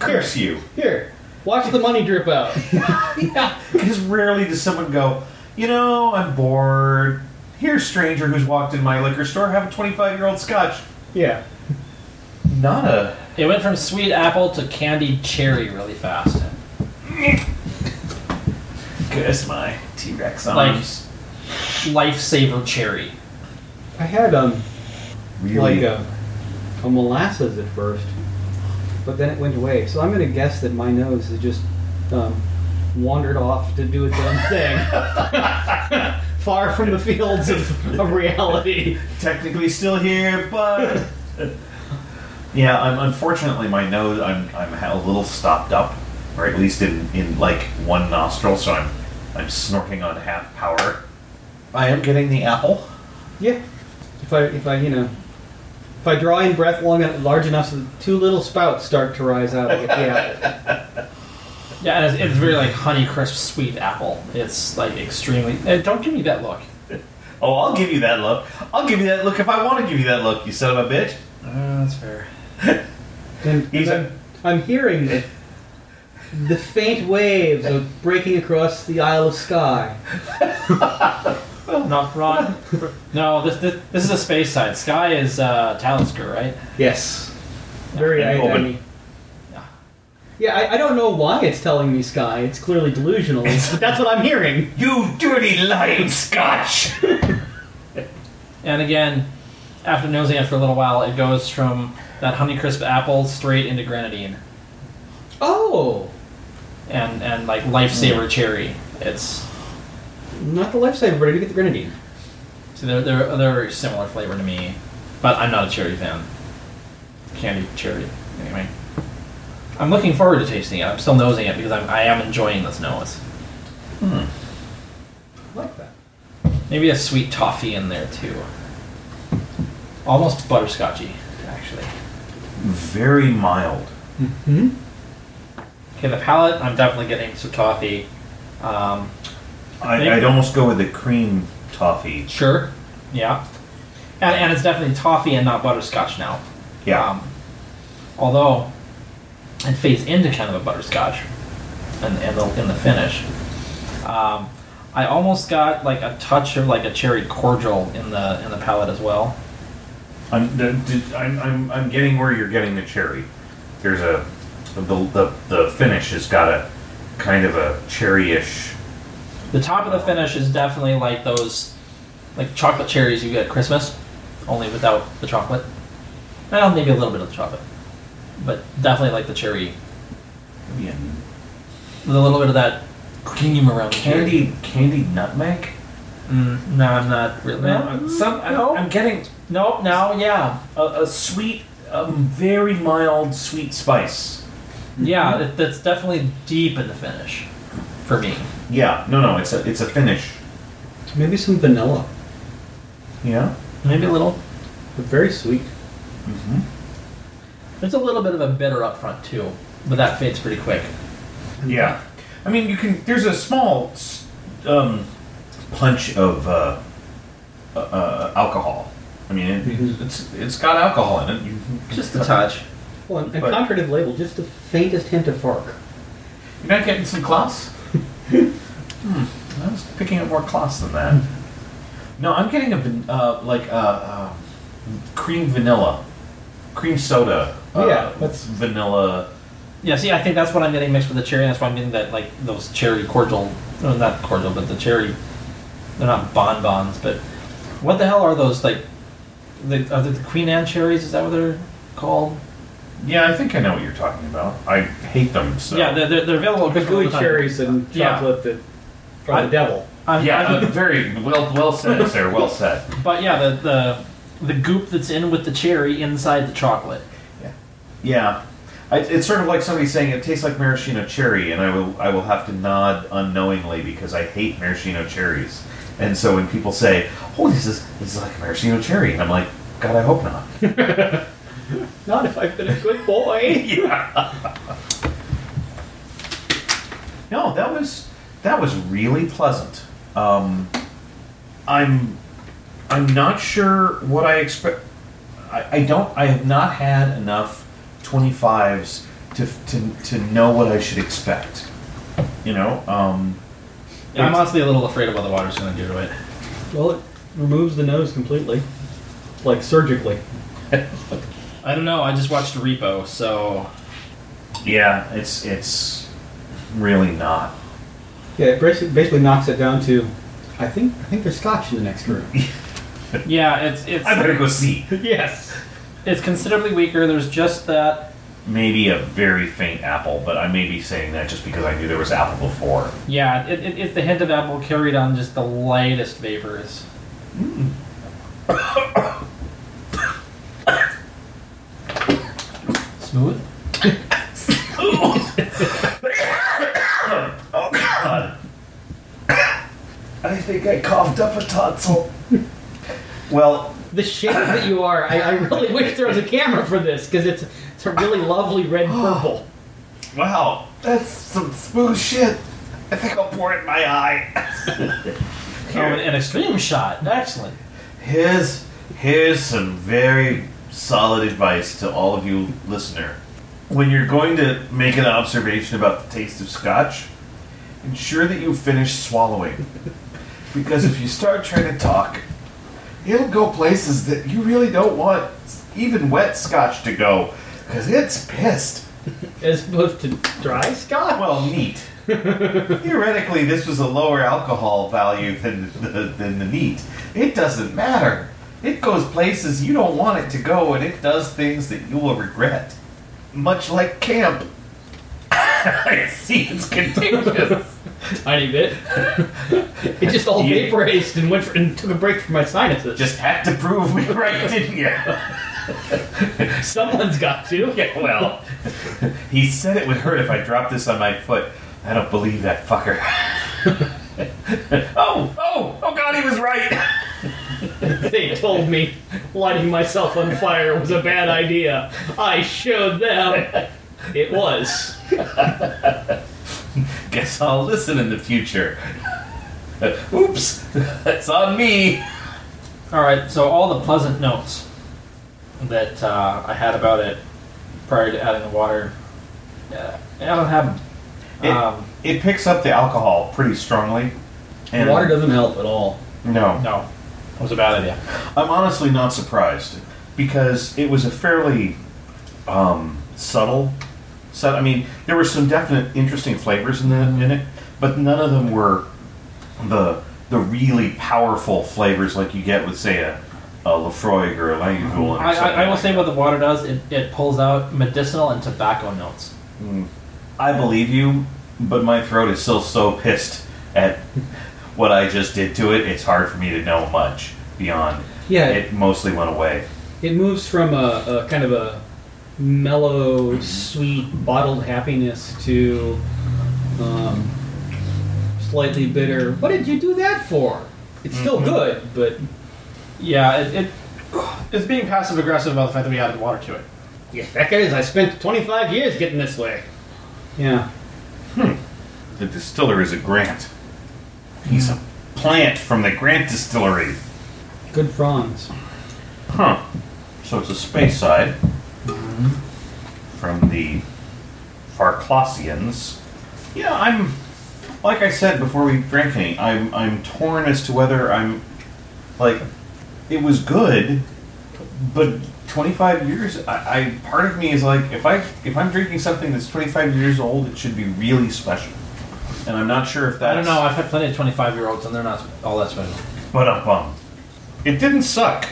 curse you. Here, watch the money drip out. [laughs] yeah, because rarely does someone go, you know, I'm bored. Here's stranger who's walked in my liquor store, have a 25 year old scotch. Yeah. Not a. It went from sweet apple to candied cherry really fast. Kiss my T Rex Like- arms. Lifesaver cherry. I had um really? like a, a molasses at first, but then it went away. So I'm going to guess that my nose has just um, wandered off to do its own thing, [laughs] far from the fields of, of reality. technically still here, but. yeah, I'm, unfortunately, my nose, I'm, I'm a little stopped up, or at least in, in like one nostril, so I'm, I'm snorting on half power. I am getting the apple. Yeah. If I if I you know if I draw in breath long and large enough so that two little spouts start to rise out, I get the apple. Yeah, and it's, it's very like honey crisp sweet apple. It's like extremely. eh, Don't give me that look. [laughs] Oh, I'll give you that look. I'll give you that look if I want to give you that look, you son of a bitch. Uh, that's fair. [laughs] And, He's and I'm, I'm hearing the, the faint waves of breaking across the Isle of Skye. [laughs] Not wrong. no, this, this this is a space side. Skye is uh, Talisker, right? Yes. Very And open. iodine. Yeah, I, I don't know why it's telling me Skye. It's clearly delusional, [laughs] but that's what I'm hearing. You dirty lying scotch! [laughs] And again, after nosing it for a little while, it goes from that Honeycrisp apple straight into grenadine Oh, and and like lifesaver cherry. It's not the lifesaver, but I do get the grenadine. so they're they're they're a very similar flavor to me, but I'm not a cherry fan. Candy cherry, anyway. I'm looking forward to tasting it. I'm still nosing it because I'm, I am enjoying this nose. Hmm. I like that. Maybe a sweet toffee in there too. Almost butterscotchy, actually. Very mild. Hmm. Okay, the palate, I'm definitely getting some toffee. Um, I, I'd almost go with the cream toffee. sure, yeah, and, and it's definitely toffee and not butterscotch now. Yeah. Um, although it fades into kind of a butterscotch in, in the in the finish. Um, I almost got like a touch of like a cherry cordial in the in the palate as well. I'm, the- the- I'm, I'm, I'm getting where you're getting the cherry. There's a. The, the, the finish has got a kind of a cherry-ish. The top of the finish is definitely like those like chocolate cherries you get at Christmas, only without the chocolate. Well, maybe a little bit of the chocolate, but definitely like the cherry, Yeah. with a little bit of that cream around the cherry. Candied, candied nutmeg? Mm, no, I'm not really. No, some, I'm, No. I'm getting Nope. Now, yeah, a, a sweet, um, very mild sweet spice. yeah. It, that's definitely deep in the finish for me. Yeah, no, no, it's a, it's a finish. Maybe some vanilla, Yeah. Maybe a little. but very sweet. Mm-hmm. There's a little bit of a bitter up front too, but that fades pretty quick. Yeah, I mean, you can. There's a small um, punch of uh, uh, uh, alcohol. I mean, it, Mhm. it's it's got alcohol in it. You, Just a touch. Well, and, and But- contrary to label, just the faintest hint of fark. You're not getting some class. Hmm, I was picking up more class than that. No, I'm getting a van- uh, like uh, uh, cream vanilla, cream soda. Uh, Yeah, that's- vanilla. Yeah, see, I think that's what I'm getting mixed with the cherry. That's why I'm getting that like those cherry cordial, uh, not cordial, but the cherry they're not bonbons, but what the hell are those like? The, are they the Queen Anne cherries? Is that what they're called? Yeah, I think I know what you're talking about. I hate them. So. Yeah, they're, they're, they're available. The gooey the cherries and Yeah. chocolate that from I- the devil. I'm- yeah, I'm- uh, very well. Well said, [laughs] sir. Well said. but yeah, the, the the goop that's in with the cherry inside the chocolate. Yeah, I, it's sort of like somebody saying it tastes like maraschino cherry, and I will I will have to nod unknowingly because I hate maraschino cherries. And so when people say, "Oh, this is this is like a maraschino cherry," and I'm like, God, I hope not. [laughs] [laughs] Not if I've been a good boy. [laughs] yeah. no, that was that was really pleasant. Um, I'm I'm not sure what I expect. I, I don't. I have not had enough twenty fives to, to to know what I should expect. You know. Um, Yeah, I'm honestly a little afraid of what the water's going to do to it. well, it removes the nose completely, like surgically. [laughs] I don't know. I just watched Repo, so yeah, it's it's really not. Yeah, it basically, basically knocks it down to. I think I think there's scotch in the next room. [laughs] yeah, it's it's I better go see. [laughs] yes. it's considerably weaker. There's just that. Maybe a very faint apple, but I may be saying that just because I knew there was apple before. Yeah, it, it, it's the hint of apple carried on just the lightest vapors. Mm. [coughs] [coughs] Smooth. Oh God! I think I coughed up a tonsil. well, The shape that you are, I, I really wish there was a camera for this because it's it's a really lovely red [gasps] purple. wow, that's some smooth shit. I think I'll pour it in my eye. Oh, an, an extreme shot. Excellent. Here's here's some very solid advice to all of you listener. When you're going to make an observation about the taste of scotch, ensure that you finish swallowing. Because if you start trying to talk, it'll go places that you really don't want even wet scotch to go. Because it's pissed. As opposed to dry scotch. Well, neat. Theoretically, this was a lower alcohol value than the, than the neat. It doesn't matter. It goes places you don't want it to go, and it does things that you will regret. Much like camp. [laughs] I see it's contagious. [laughs] Tiny bit. it just all You- vaporized and went for, and took a break from my sinuses. Just had to prove me right, didn't you? [laughs] someone's got to. Yeah, well, he said it would hurt if I dropped this on my foot. I don't believe that fucker. oh, oh, oh God, he was right. [laughs] They told me lighting myself on fire was a bad idea. I showed them. It was. [laughs] Guess I'll listen in the future. [laughs] Oops, that's on me. All right. So all the pleasant notes that uh, I had about it prior to adding the water, uh, I don't have them. It, Um, it picks up the alcohol pretty strongly. And Water doesn't help at all. No, no, it was a bad idea. I'm honestly not surprised because it was a fairly um, subtle. So I mean, there were some definite interesting flavors in the mm-hmm. in it, but none of them were the the really powerful flavors like you get with say a, a Laphroaig or a Lagavulin. Mm-hmm. or I, I, I will like say what the water does. It, it pulls out medicinal and tobacco notes. Mm. I believe you, but my throat is still so pissed at what I just did to it. It's hard for me to know much beyond. Yeah. it mostly went away. It moves from a, a kind of a mellow, sweet, bottled happiness to um, slightly bitter. What did you do that for? It's still Mhm. good, but Yeah, it, it it's being passive aggressive about the fact that we added water to it. yeah, that is. I spent 25 years getting this way. Yeah. Hmm. The distiller is a Grant. He's a plant from the Grant distillery. Good fronds. Huh. So it's a Speyside mm-hmm. from the Farclossians. Yeah, I'm like I said before we drank any, I'm I'm torn as to whether I'm like it was good, but 25 years. I, I part of me is like if I if I'm drinking something that's 25 years old, it should be really special. And I'm not sure if that's. I don't know. I've had plenty of 25 year olds, and they're not all that special. But um, um, it didn't suck.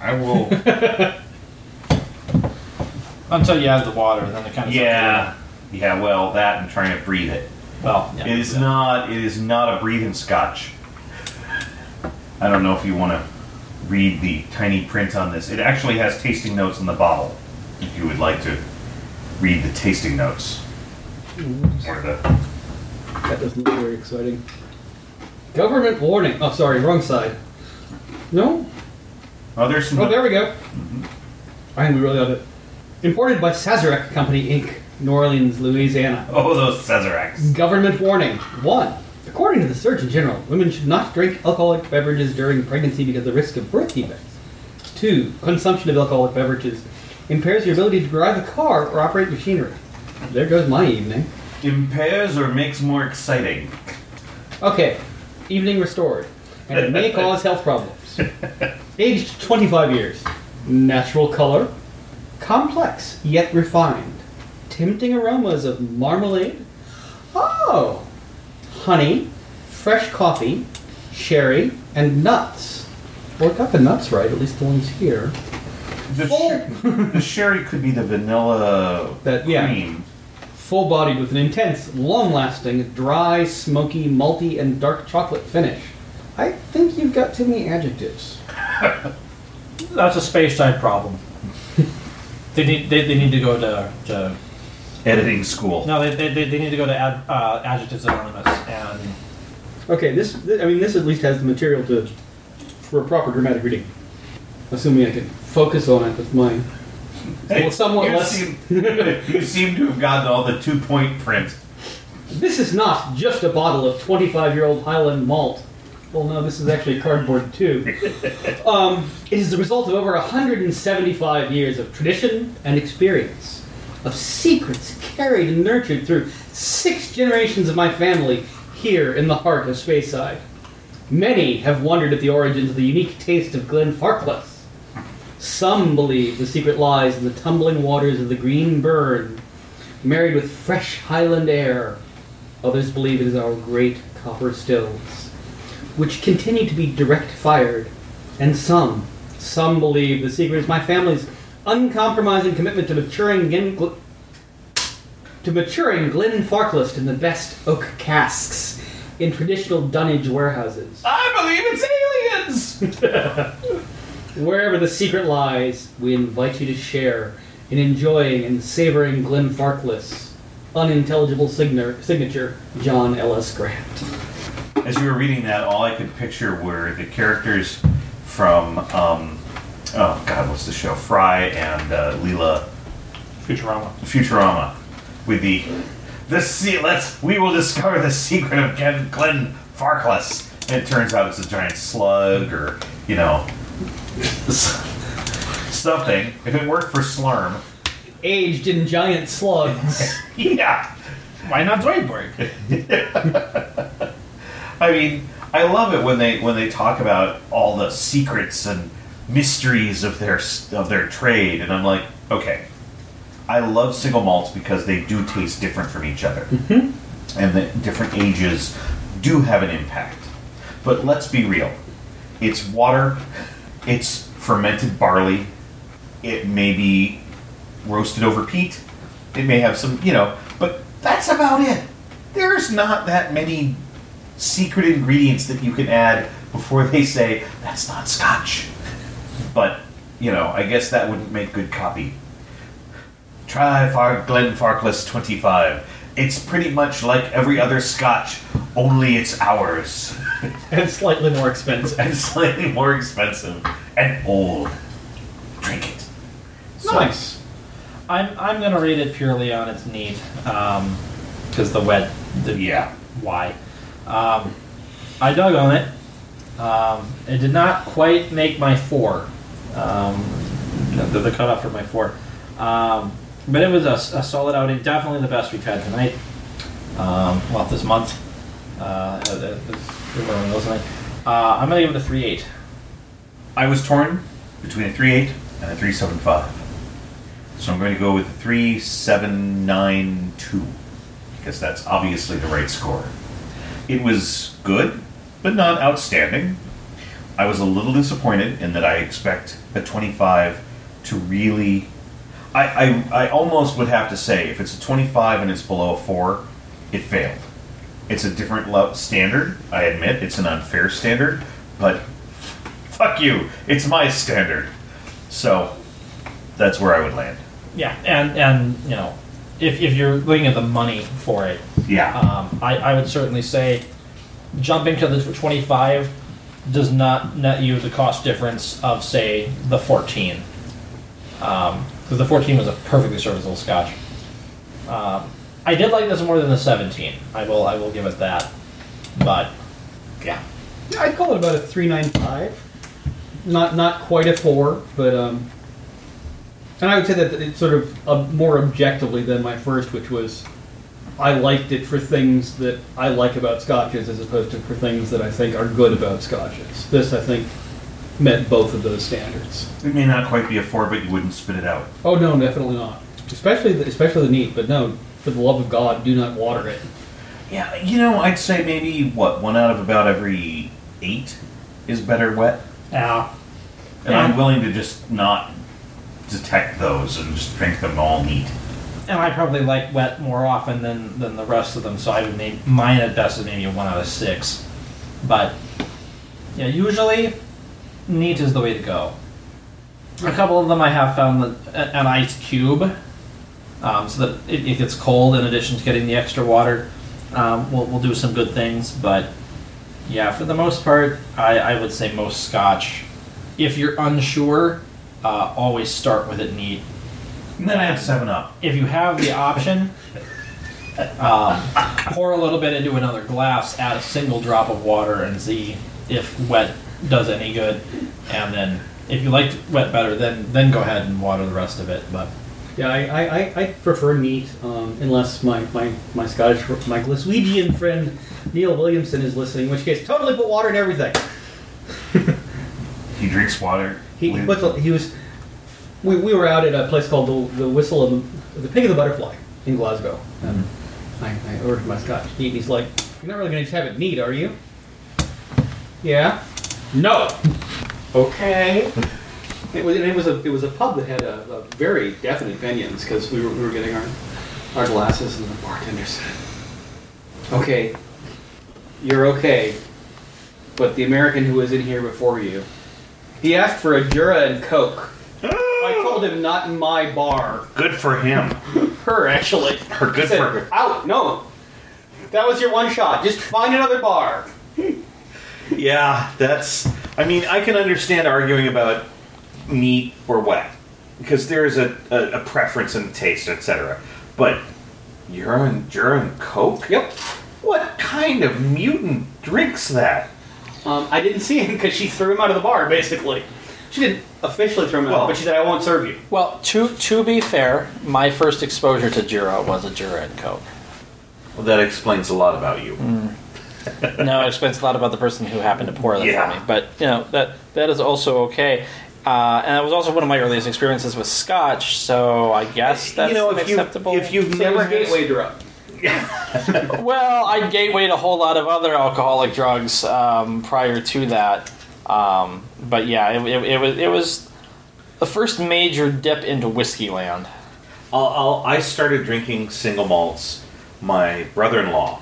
I will. [laughs] Until you add the water, and then it kind of yeah, yeah. Well, that and trying to breathe it. Well, yeah. It is yeah. not. It is not a breathing scotch. I don't know if you want to read the tiny print on this. It actually has tasting notes in the bottle. If you would like to read the tasting notes or the That doesn't look very exciting. Government warning. Oh, sorry, wrong side. No? oh, there's some. Oh, there we go. Mm-hmm. I think we really ought it. Imported by Sazerac Company, Inc., New Orleans, Louisiana. Oh, those Sazeracs. Government warning. One. According to the Surgeon General, women should not drink alcoholic beverages during pregnancy because of the risk of birth defects. Two. Consumption of alcoholic beverages impairs your ability to drive a car or operate machinery. There goes my evening. Impairs or makes more exciting. Okay, evening restored, and it may [laughs] cause health problems. Aged 25 years. Natural color. Complex, yet refined. Tempting aromas of marmalade. Oh! Honey, fresh coffee, sherry, and nuts. Well, it got the nuts right, at least the ones here. The, Oh. sher- [laughs] the sherry could be the vanilla That- yeah. cream. Full bodied with an intense, long lasting, dry, smoky, malty, and dark chocolate finish. I think you've got too many adjectives. [laughs] That's a space time problem. [laughs] they need they, they need to go to, to Editing school. no they, they, they need to go to ad, uh, adjectives anonymous and Okay, this, th- I mean, this at least has the material to for a proper dramatic reading. Assuming I can focus on it with my well, somewhat you less. Seem, [laughs] you seem to have gotten all the two point print. This is not just a bottle of 25 year old Highland malt. Well, no, this is actually cardboard too. [laughs] Um, it is the result of over 175 years of tradition and experience, of secrets carried and nurtured through six generations of my family here in the heart of Speyside. Many have wondered at the origins of the unique taste of Glenfarclas. Some believe the secret lies in the tumbling waters of the Green Burn, married with fresh Highland air. Others believe it is our great copper stills, which continue to be direct fired. And some, some believe the secret is my family's uncompromising commitment to maturing Glen, Gl- to maturing Glenfarclas in the best oak casks in traditional dunnage warehouses. I believe it's aliens! [laughs] Wherever the secret lies, we invite you to share in enjoying and savoring Glenfarclas. Unintelligible signer, signature, John Ellis Grant. As you were reading that, all I could picture were the characters from, um, oh god, what's the show? Fry and uh, Leela Futurama. Futurama. With the, the se- let's, we will discover the secret of Glen, Glen Farkless. And it turns out it's a giant slug or, you know, something. If it worked for Slurm, Aged in giant slugs. [laughs] yeah. Why not Zoidberg? [laughs] I mean, I love it when they when they talk about all the secrets and mysteries of their of their trade, and I'm like, okay, I love single malts because they do taste different from each other, mm-hmm. and the different ages do have an impact. But let's be real, it's water, it's fermented barley, it may be roasted over peat, it may have some, you know, but that's about it. There's not that many secret ingredients that you can add before they say that's not scotch. But you know, I guess that wouldn't make good copy. Try Far Glen Farkless 25. It's pretty much like every other scotch, only it's ours. [laughs] and slightly more expensive. and slightly more expensive and old. Drink it. So- Nice. I'm I'm gonna rate it purely on its neat, because the wet, the Yeah. why. Um, I dug on it. Um, it did not quite make my four. Um, the, the cutoff for my four. Um, but it was a, a solid outing. Definitely the best we've had tonight. Um, well, this month. Uh, uh, uh, Uh, I'm gonna give it a three eight. I was torn between a three eight and a 3.75. So I'm going to go with a 3.792 because that's obviously the right score. It was good, but not outstanding. I was a little disappointed in that I expect a 25 to really. I, I, I almost would have to say if it's a 25 and it's below a 4, it failed. It's a different lo- standard, I admit. It's an unfair standard, but fuck you. It's my standard. So that's where I would land. Yeah, and and you know, if if you're looking at the money for it, Yeah. um, I I would certainly say jumping to the 25 does not net you the cost difference of say the 14, because the 14 was a perfectly serviceable Scotch. Um, I did like this more than the 17. I will I will give it that, but yeah. I'd call it about a three nine five. Not not quite a four, but um. And I would say that it's sort of uh, more objectively than my first, which was I liked it for things that I like about scotches as opposed to for things that I think are good about scotches. This I think met both of those standards. It may not quite be a 4, but you wouldn't spit it out. Oh no, definitely not. Especially the, especially the neat, but no, for the love of God, do not water it. Yeah, you know, I'd say maybe, what, one out of about every eight is better wet? Yeah. And I'm willing to just not detect those and just drink them all neat. And I probably like wet more often than, than the rest of them, so I would make mine at best is maybe a one out of six. But yeah, usually neat is the way to go. A couple of them I have found that an ice cube, um, so that it, it gets cold in addition to getting the extra water, um, will, will do some good things. But yeah, for the most part, I, I would say most scotch. If you're unsure, uh, always start with it neat And then add 7 Up. if you have the option, um, pour a little bit into another glass, add a single drop of water, and see if wet does any good. And then, if you like wet better, then then go ahead and water the rest of it. But Yeah, I, I, I, I prefer neat, um, unless my, my, my Scottish, my Glaswegian friend Neil Williamson is listening, in which case totally put water in everything. He drinks water. He, what's the- he was, we, we were out at a place called the, the Whistle of the, the Pig of the Butterfly in Glasgow. And I, I ordered my Scotch neat, and he's like, "You're not really going to just have it neat, are you?" Yeah. No. Okay. It was, it was a it was a pub that had a, a very definite opinions because we were we were getting our our glasses and the bartender said, "Okay, you're okay, but the American who was in here before you, he asked for a Jura and Coke. Ah! I told him not in my bar. Good for him. Her actually. Or good said, for her. Out. No. That was your one shot. Just find another bar. [laughs] Yeah, that's. I mean, I can understand arguing about neat or what, because there is a, a, a preference in taste, etc. But urine, urine, Coke. Yep. What kind of mutant drinks that? Um, I didn't see him because she threw him out of the bar. Basically, she didn't officially throw him out, Well- but she said, "I won't serve you." well, to to be fair, my first exposure to Jura was a Jura and Coke. Well, that explains a lot about you. no, it explains a lot about the person who happened to pour that Yeah. for me. But you know that that is also okay. Uh, and that was also one of my earliest experiences with Scotch, so I guess that's you know, an if you acceptable. if you've So never your had gateway drug. [laughs] [laughs] well, I gatewayed a whole lot of other alcoholic drugs um, prior to that, um, but yeah, it, it, it was it was the first major dip into whiskey land. I'll, I'll, I started drinking single malts. My brother-in-law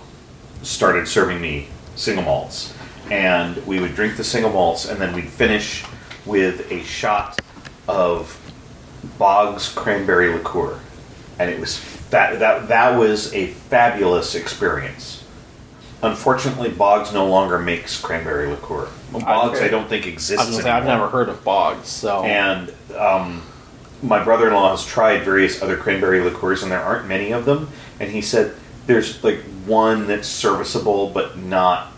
started serving me single malts, and we would drink the single malts, and then we'd finish with a shot of Boggs cranberry liqueur, and it was fa- that that was a fabulous experience. Unfortunately, Boggs no longer makes cranberry liqueur. Well, Boggs, I don't think I exists was say, I've never heard of Boggs, so And um, my brother in law has tried various other cranberry liqueurs, and there aren't many of them. And he said there's like one that's serviceable, but not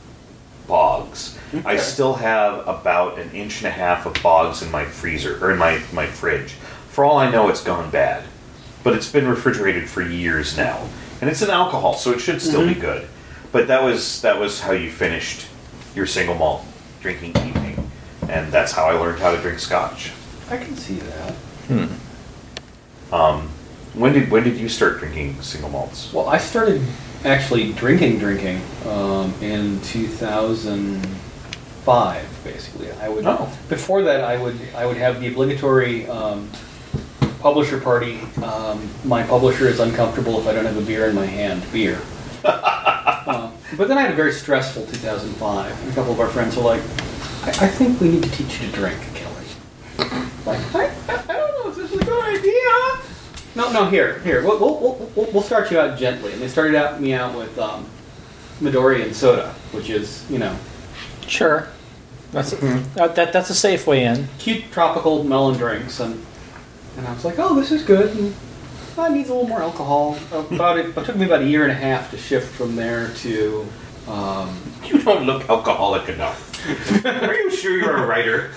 Boggs. I still have about an inch and a half of Boggs in my freezer or in my, my fridge. For all I know, it's gone bad, but it's been refrigerated for years now, and it's an alcohol, so it should still be good. But that was that was how you finished your single malt drinking evening, and that's how I learned how to drink Scotch. I can see that. Um, when did when did you start drinking single malts? Well, I started actually drinking, drinking um, in 2005. Basically, I would. Oh. Before that, I would I would have the obligatory um, publisher party. Um, my publisher is uncomfortable if I don't have a beer in my hand. Beer. [laughs] Um, but then I had a very stressful 2005. And a couple of our friends were like, I, I think we need to teach you to drink, Kelly. Like, I, I, don't know if this is a good idea. No, no, here, here. We'll, we'll, we'll, we'll- we'll start you out gently. And they started out me out with um, Midori and soda, which is, you know, Sure. That's uh, that, that's a safe way in. cute tropical melon drinks. And, and I was like, oh, this is good. And, oh, it needs a little more alcohol. About it, it took me about a year and a half to shift from there to. Um, [laughs] You don't look alcoholic enough. [laughs] Are you sure you're a writer?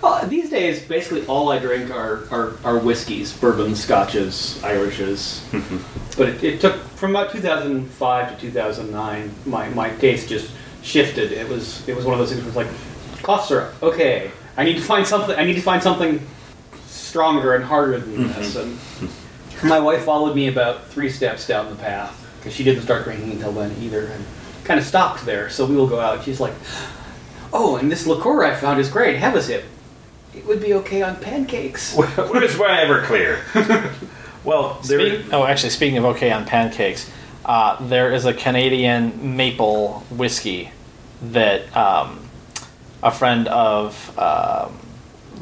Well, these days, basically all I drink are, are, are whiskeys, bourbons, scotches, Irishes. [laughs] but it, it took from about 2005 to 2009, my, my taste just shifted. It was it was one of those things where it's like cough syrup. Okay, I need to find something. I need to find something stronger and harder than this. And my wife followed me about three steps down the path because she didn't start drinking until then either, and kind of stopped there. So we will go out. She's like, "Oh, and this liqueur I found is great. Have a sip. It would be okay on pancakes." [laughs] Why ever clear? [laughs] well, there. Speak, oh, actually, speaking of okay on pancakes, uh, there is a Canadian maple whiskey that um, a friend of um,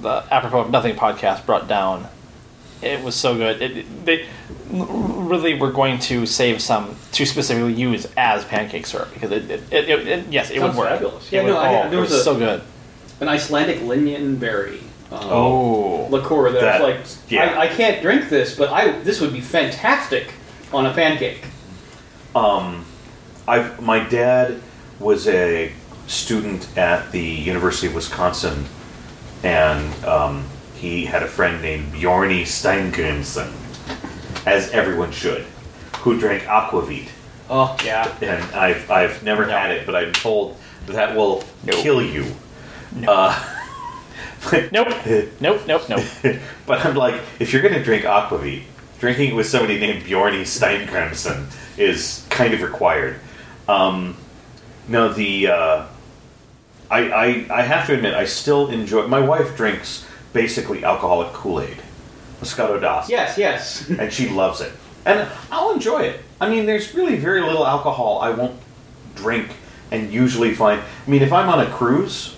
the Apropos of Nothing podcast brought down. It was so good. It, they really were going to save some to specifically use as pancake syrup because it, it, it, it, it- yes, it Sounds would work. fabulous. It Yeah, would- no, I- oh, there it was was a- so good. An Icelandic lingonberry. Um, Oh, liqueur that, That- was like, yeah. I, I can't drink this, but I this would be fantastic on a pancake. Um, I've my dad was a student at the University of Wisconsin, and um, he had a friend named Bjorni Steingrimson, as everyone should, who drank aquavit. Oh yeah, And I've I've never No. had it, but I'm told that will No. kill you. Uh, but- [laughs] nope, nope, nope, nope. [laughs] but I'm like, if you're going to drink aquavit, drinking it with somebody named Bjorni Steingrimson is kind of required. Um, no, the uh, I, I I have to admit, I still enjoy. My wife drinks basically alcoholic Kool Aid, Moscato d'Asti, yes, yes. and she loves it, and I'll enjoy it. I mean, there's really very little alcohol I won't drink, and usually find. I mean, if I'm on a cruise,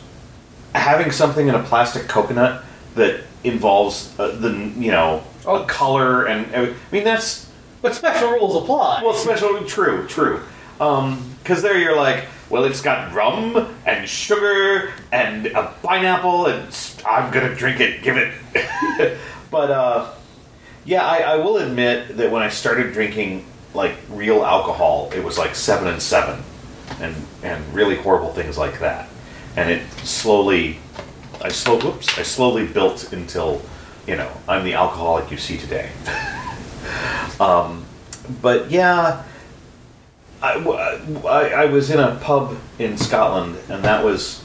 having something in a plastic coconut that involves uh, the you know Oh. color and I mean that's but special rules apply. well special true true because there you're like well it's got rum and sugar and a pineapple and I'm gonna drink it give it. [laughs] But uh, yeah I, I will admit that when I started drinking like real alcohol it was like seven and seven and and really horrible things like that. And it slowly I slow whoops I slowly built until you know I'm the alcoholic you see today. [laughs] Um, but yeah I, I, I was in a pub in Scotland, and that was.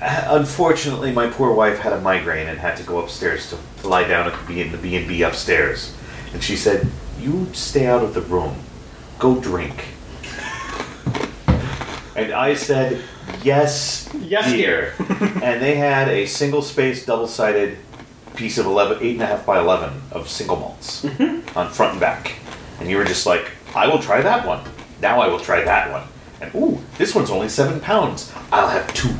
Unfortunately, my poor wife had a migraine and had to go upstairs to, to lie down at the B in the B and B upstairs, and she said, "You stay out of the room, go drink." And I said, "Yes, Yes, dear." and they had a single space, double-sided piece of 11, eight and a half by eleven of single malts mm-hmm. on front and back, and you were just like, "I will try that one." Now I will try that one. And ooh, this one's only seven pounds. I'll have two.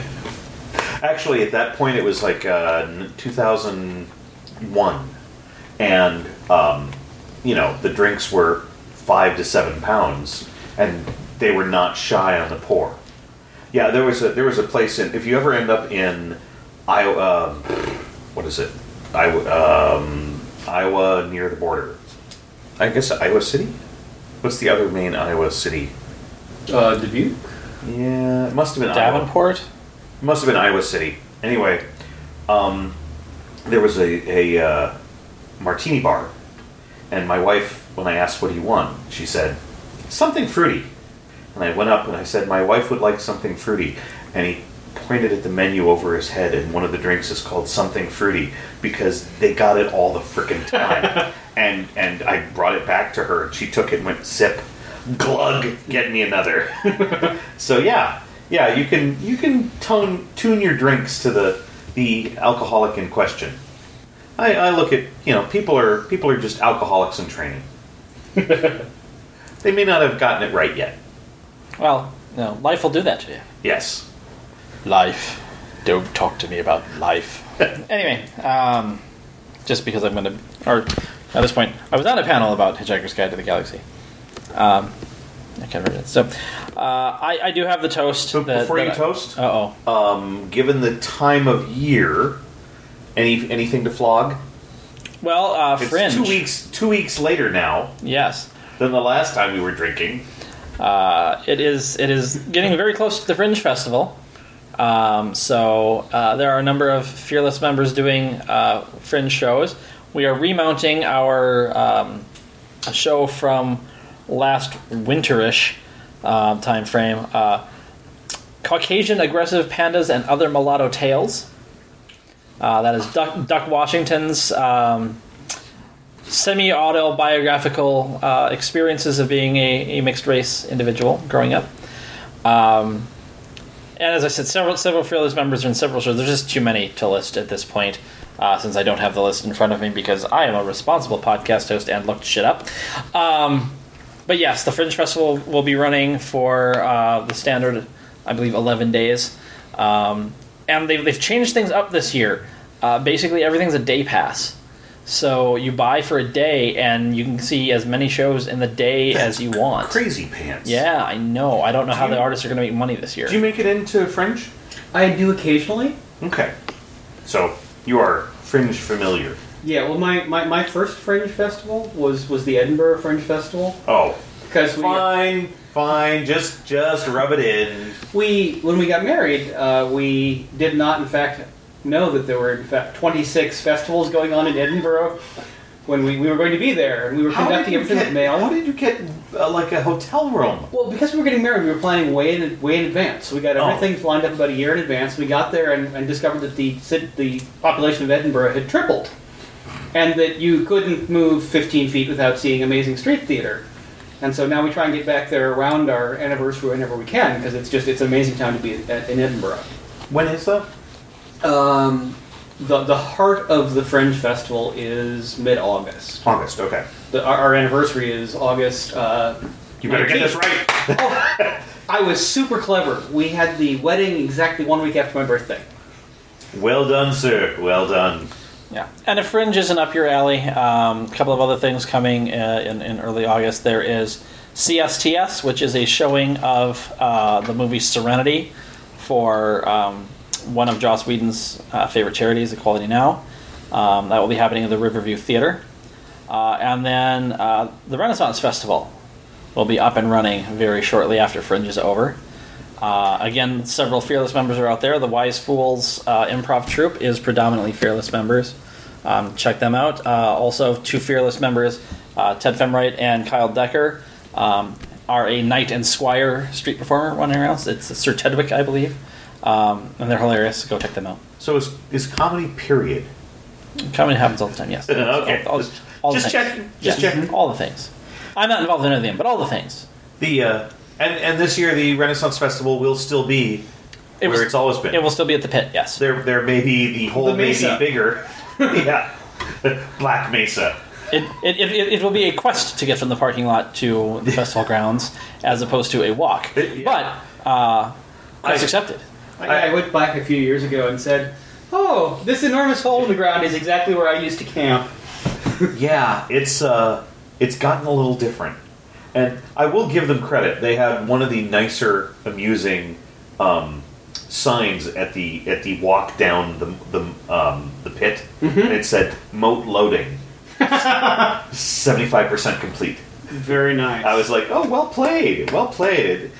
[laughs] Actually, at that point, it was like uh, 2001, and um, you know the drinks were five to seven pounds, and they were not shy on the pour. Yeah, there was a there was a place in. If you ever end up in Iowa, um, what is it? Iowa, um, Iowa near the border. I guess Iowa City. What's the other main Iowa city? Uh, Dubuque. Yeah, it must have been Iowa. Davenport. It must have been Iowa City. Anyway, um, there was a, a uh, martini bar, and my wife, when I asked what he want, she said something fruity. And I went up and I said, my wife would like something fruity, and he pointed at the menu over his head, and one of the drinks is called something fruity because they got it all the freaking time. [laughs] and and I brought it back to her. and She took it and went sip, glug, get me another. [laughs] so yeah, yeah, you can you can tone tune your drinks to the the alcoholic in question. I, I look at you know people are people are just alcoholics in training. [laughs] they may not have gotten it right yet. Well, no, life will do that to you. Yes. Life. Don't talk to me about life. [laughs] anyway, um, just because I'm going to, or at this point, I was on a panel about Hitchhiker's Guide to the Galaxy. Um, I can't remember it. So, uh, I, I do have the toast. So that- before that you I- toast, Uh oh. um, given the time of year, any anything to flog? Well, uh, It's Fringe. two weeks two weeks later now Yes. than the last time we were drinking. Uh, it is it is getting very close to the Fringe Festival. Um, so uh, there are a number of fearless members doing uh, Fringe shows. We are remounting our um, show from last winterish uh, time frame. Uh, Caucasian aggressive pandas and other mulatto tales. Uh, that is Duck, Duck Washington's um, semi-autobiographical uh, experiences of being a, a mixed race individual growing up. Um, and as I said, several several fearless members are in several shows. There's just too many to list at this point, uh, since I don't have the list in front of me because I am a responsible podcast host and looked shit up. Um, but yes, the Fringe Festival will be running for uh, the standard, I believe, 11 days. Um, and they've, they've changed things up this year. Uh, basically, everything's a day pass. So you buy for a day, and you can see as many shows in the day as you want. Crazy pants. Yeah, I know. I don't know how you- the artists are going to make money this year. Do you make it into Fringe? I do occasionally. Okay. So you are Fringe familiar. Yeah, well, my, my, my first Fringe festival was, was the Edinburgh Fringe Festival Oh, because we, fine, fine. Just just rub it in. we when we got married, uh, we did not in fact know that there were in fact 26 festivals going on in Edinburgh when we, we were going to be there, and we were How did conducting you everything get, with mail. How did you get uh, like a hotel room? Well, because we were getting married, we were planning way in way in advance. So we got Oh. everything lined up about a year in advance. We got there and, and discovered that the cit- the population of Edinburgh had tripled, and that you couldn't move 15 feet without seeing amazing street theater. And so now we try and get back there around our anniversary whenever we can because it's just it's an amazing time to be at, in Edinburgh. When is that? Um, the the heart of the Fringe Festival is mid August. August. Okay. The, our, our anniversary is August. Uh, You better get this right. Oh, I was super clever. We had the wedding exactly one week after my birthday. Well done, sir. Well done. Yeah, and if Fringe isn't up your alley, um, a couple of other things coming uh, in, in early August. There is CSTS, which is a showing of uh, the movie Serenity for um, one of Joss Whedon's uh, favorite charities, Equality Now. Um, that will be happening at the Riverview Theater. Uh, and then uh, the Renaissance Festival will be up and running very shortly after Fringe is over. Uh, again, several fearless members are out there. The Wise Fools uh, improv troupe is predominantly fearless members. Um, check them out. Also, two fearless members, Ted Femright and Kyle Decker, um, are a knight and squire street performer running around. It's Sir Tedwick, I believe, um, and they're hilarious. Go check them out. So is is comedy period? Comedy happens all the time. Yes. [laughs] Okay. All, all, Just- all just things. checking, just Yes. checking. All the things. I'm not involved in anything, but all the things. The uh, and and this year the Renaissance Festival will still be It where was- it's always been. It will still be at the pit. Yes. there there may be the whole The may Mesa. be bigger. [laughs] yeah. Black Mesa. It, it, it, it will be a quest to get from the parking lot to the festival grounds as opposed to a walk. [laughs] Yeah. But uh, quest I- accepted. I, I went back a few years ago and said, "Oh, this enormous hole in the ground is exactly where I used to camp." [laughs] Yeah, it's uh, it's gotten a little different, and I will give them credit. They had one of the nicer, amusing um, signs at the at the walk down the the um, the pit, and it said "Moat loading." [laughs] Seventy five percent complete. Very nice. I was like, "Oh, well played, well played."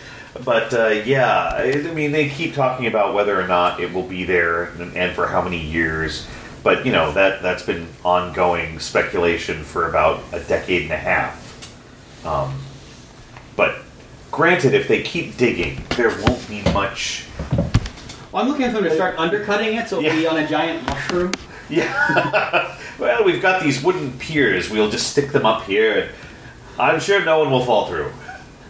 But uh, yeah, I I mean, they keep talking about whether or not it will be there and, and for how many years. But you know that that's been ongoing speculation for about a decade and a half. Um, but granted, if they keep digging, there won't be much. Well, I'm looking for them to start undercutting it so it'll be on a giant mushroom. [laughs] Yeah. well, we've got these wooden piers. We'll just stick them up here, I'm sure no one will fall through.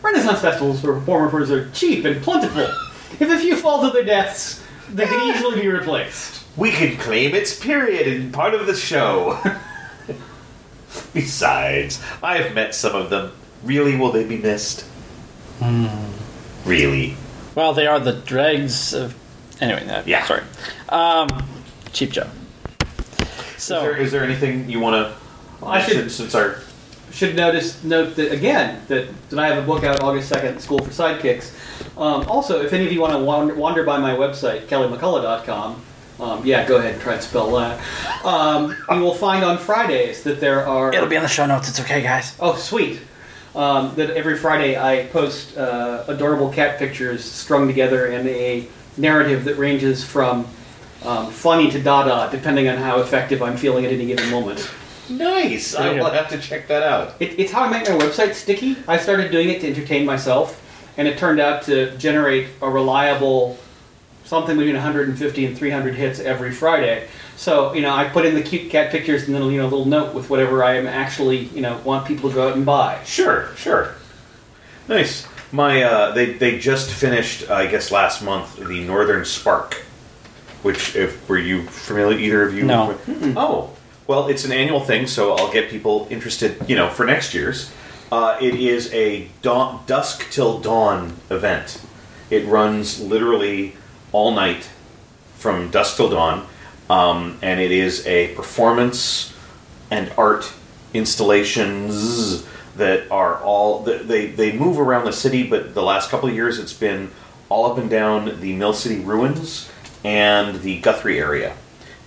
Renaissance festivals for performers are cheap and plentiful. If a few fall to their deaths, they can easily be replaced. We can claim its period and part of the show. Besides, I've met some of them. Really, will they be missed? Really? Well, they are the dregs of. Anyway, uh, Yeah. Sorry. Um, cheap joke. Is, there, So is there anything you want to I should- mention since our Should notice note that again that, that I have a book out August second, School for Sidekicks. Um, also, if any of you want to wander, wander by my website, kellymccullough.com, um, yeah, go ahead and try and spell that. Um, you will find on Fridays that there are. it'll be in the show notes. It's okay, guys. Oh, sweet. Um, that every Friday I post uh, adorable cat pictures strung together in a narrative that ranges from um, funny to dada, depending on how effective I'm feeling at any given moment. Nice. There I you will go. have to check that out. It, it's how I make my website sticky. I started doing it to entertain myself, and it turned out to generate a reliable something between 150 and 300 hits every Friday. So you know, I put in the cute cat pictures and then you know a little note with whatever I am actually you know want people to go out and buy. Sure, sure. Nice. My uh, they they just finished, I guess, last month the Northern Spark, which if were you familiar? Either of you? No. Oh, well, it's an annual thing, so I'll get people interested. You know, for next year's. Uh, it is a dawn, dusk till dawn event. It runs literally all night from dusk till dawn, um, and it is a performance and art installations that are all they they move around the city. But the last couple of years, it's been all up and down the Mill City ruins and the Guthrie area.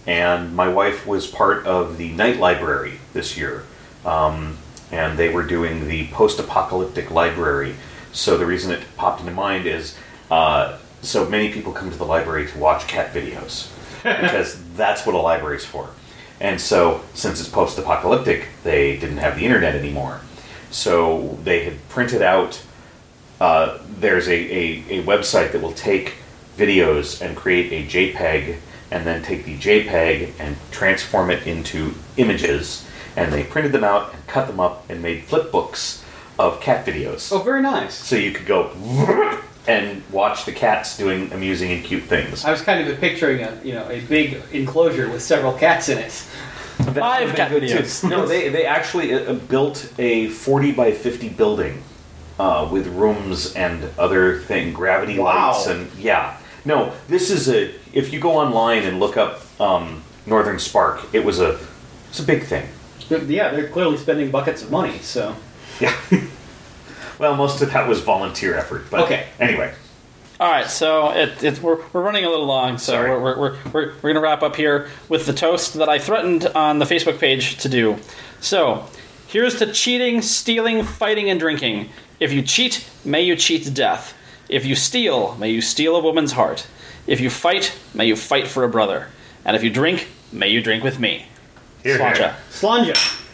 And my wife was part of the night library this year, um, and they were doing the post-apocalyptic library. So the reason it popped into mind is uh, so many people come to the library to watch cat videos because [laughs] that's what a library's for. And so, since it's post apocalyptic, they didn't have the internet anymore. So, they had printed out, uh, there's a, a, a website that will take videos and create a JPEG, and then take the JPEG and transform it into images. And they printed them out and cut them up and made flip books of cat videos. Oh, very nice. So, you could go [laughs] and watch the cats doing amusing and cute things. I was kind of picturing a you know a big enclosure with several cats in it. [laughs] Five cat good, too. videos. No, they they actually uh, built a forty by fifty building uh, with rooms and other thing, gravity Wow. lights, and yeah. No, this is a. If you go online and look up um, Northern Spark, it was a. It's a big thing. Yeah, they're clearly spending buckets of money. So Yeah. [laughs] well, most of that was volunteer effort, but Okay. Anyway, All right, so it, it, we're, we're running a little long, so Sorry. we're, we're, we're, we're, we're going to wrap up here with the toast that I threatened on the Facebook page to do. So, here's to cheating, stealing, fighting, and drinking. If you cheat, may you cheat to death. If you steal, may you steal a woman's heart. If you fight, may you fight for a brother. And if you drink, may you drink with me. Hear, hear. Sláinte.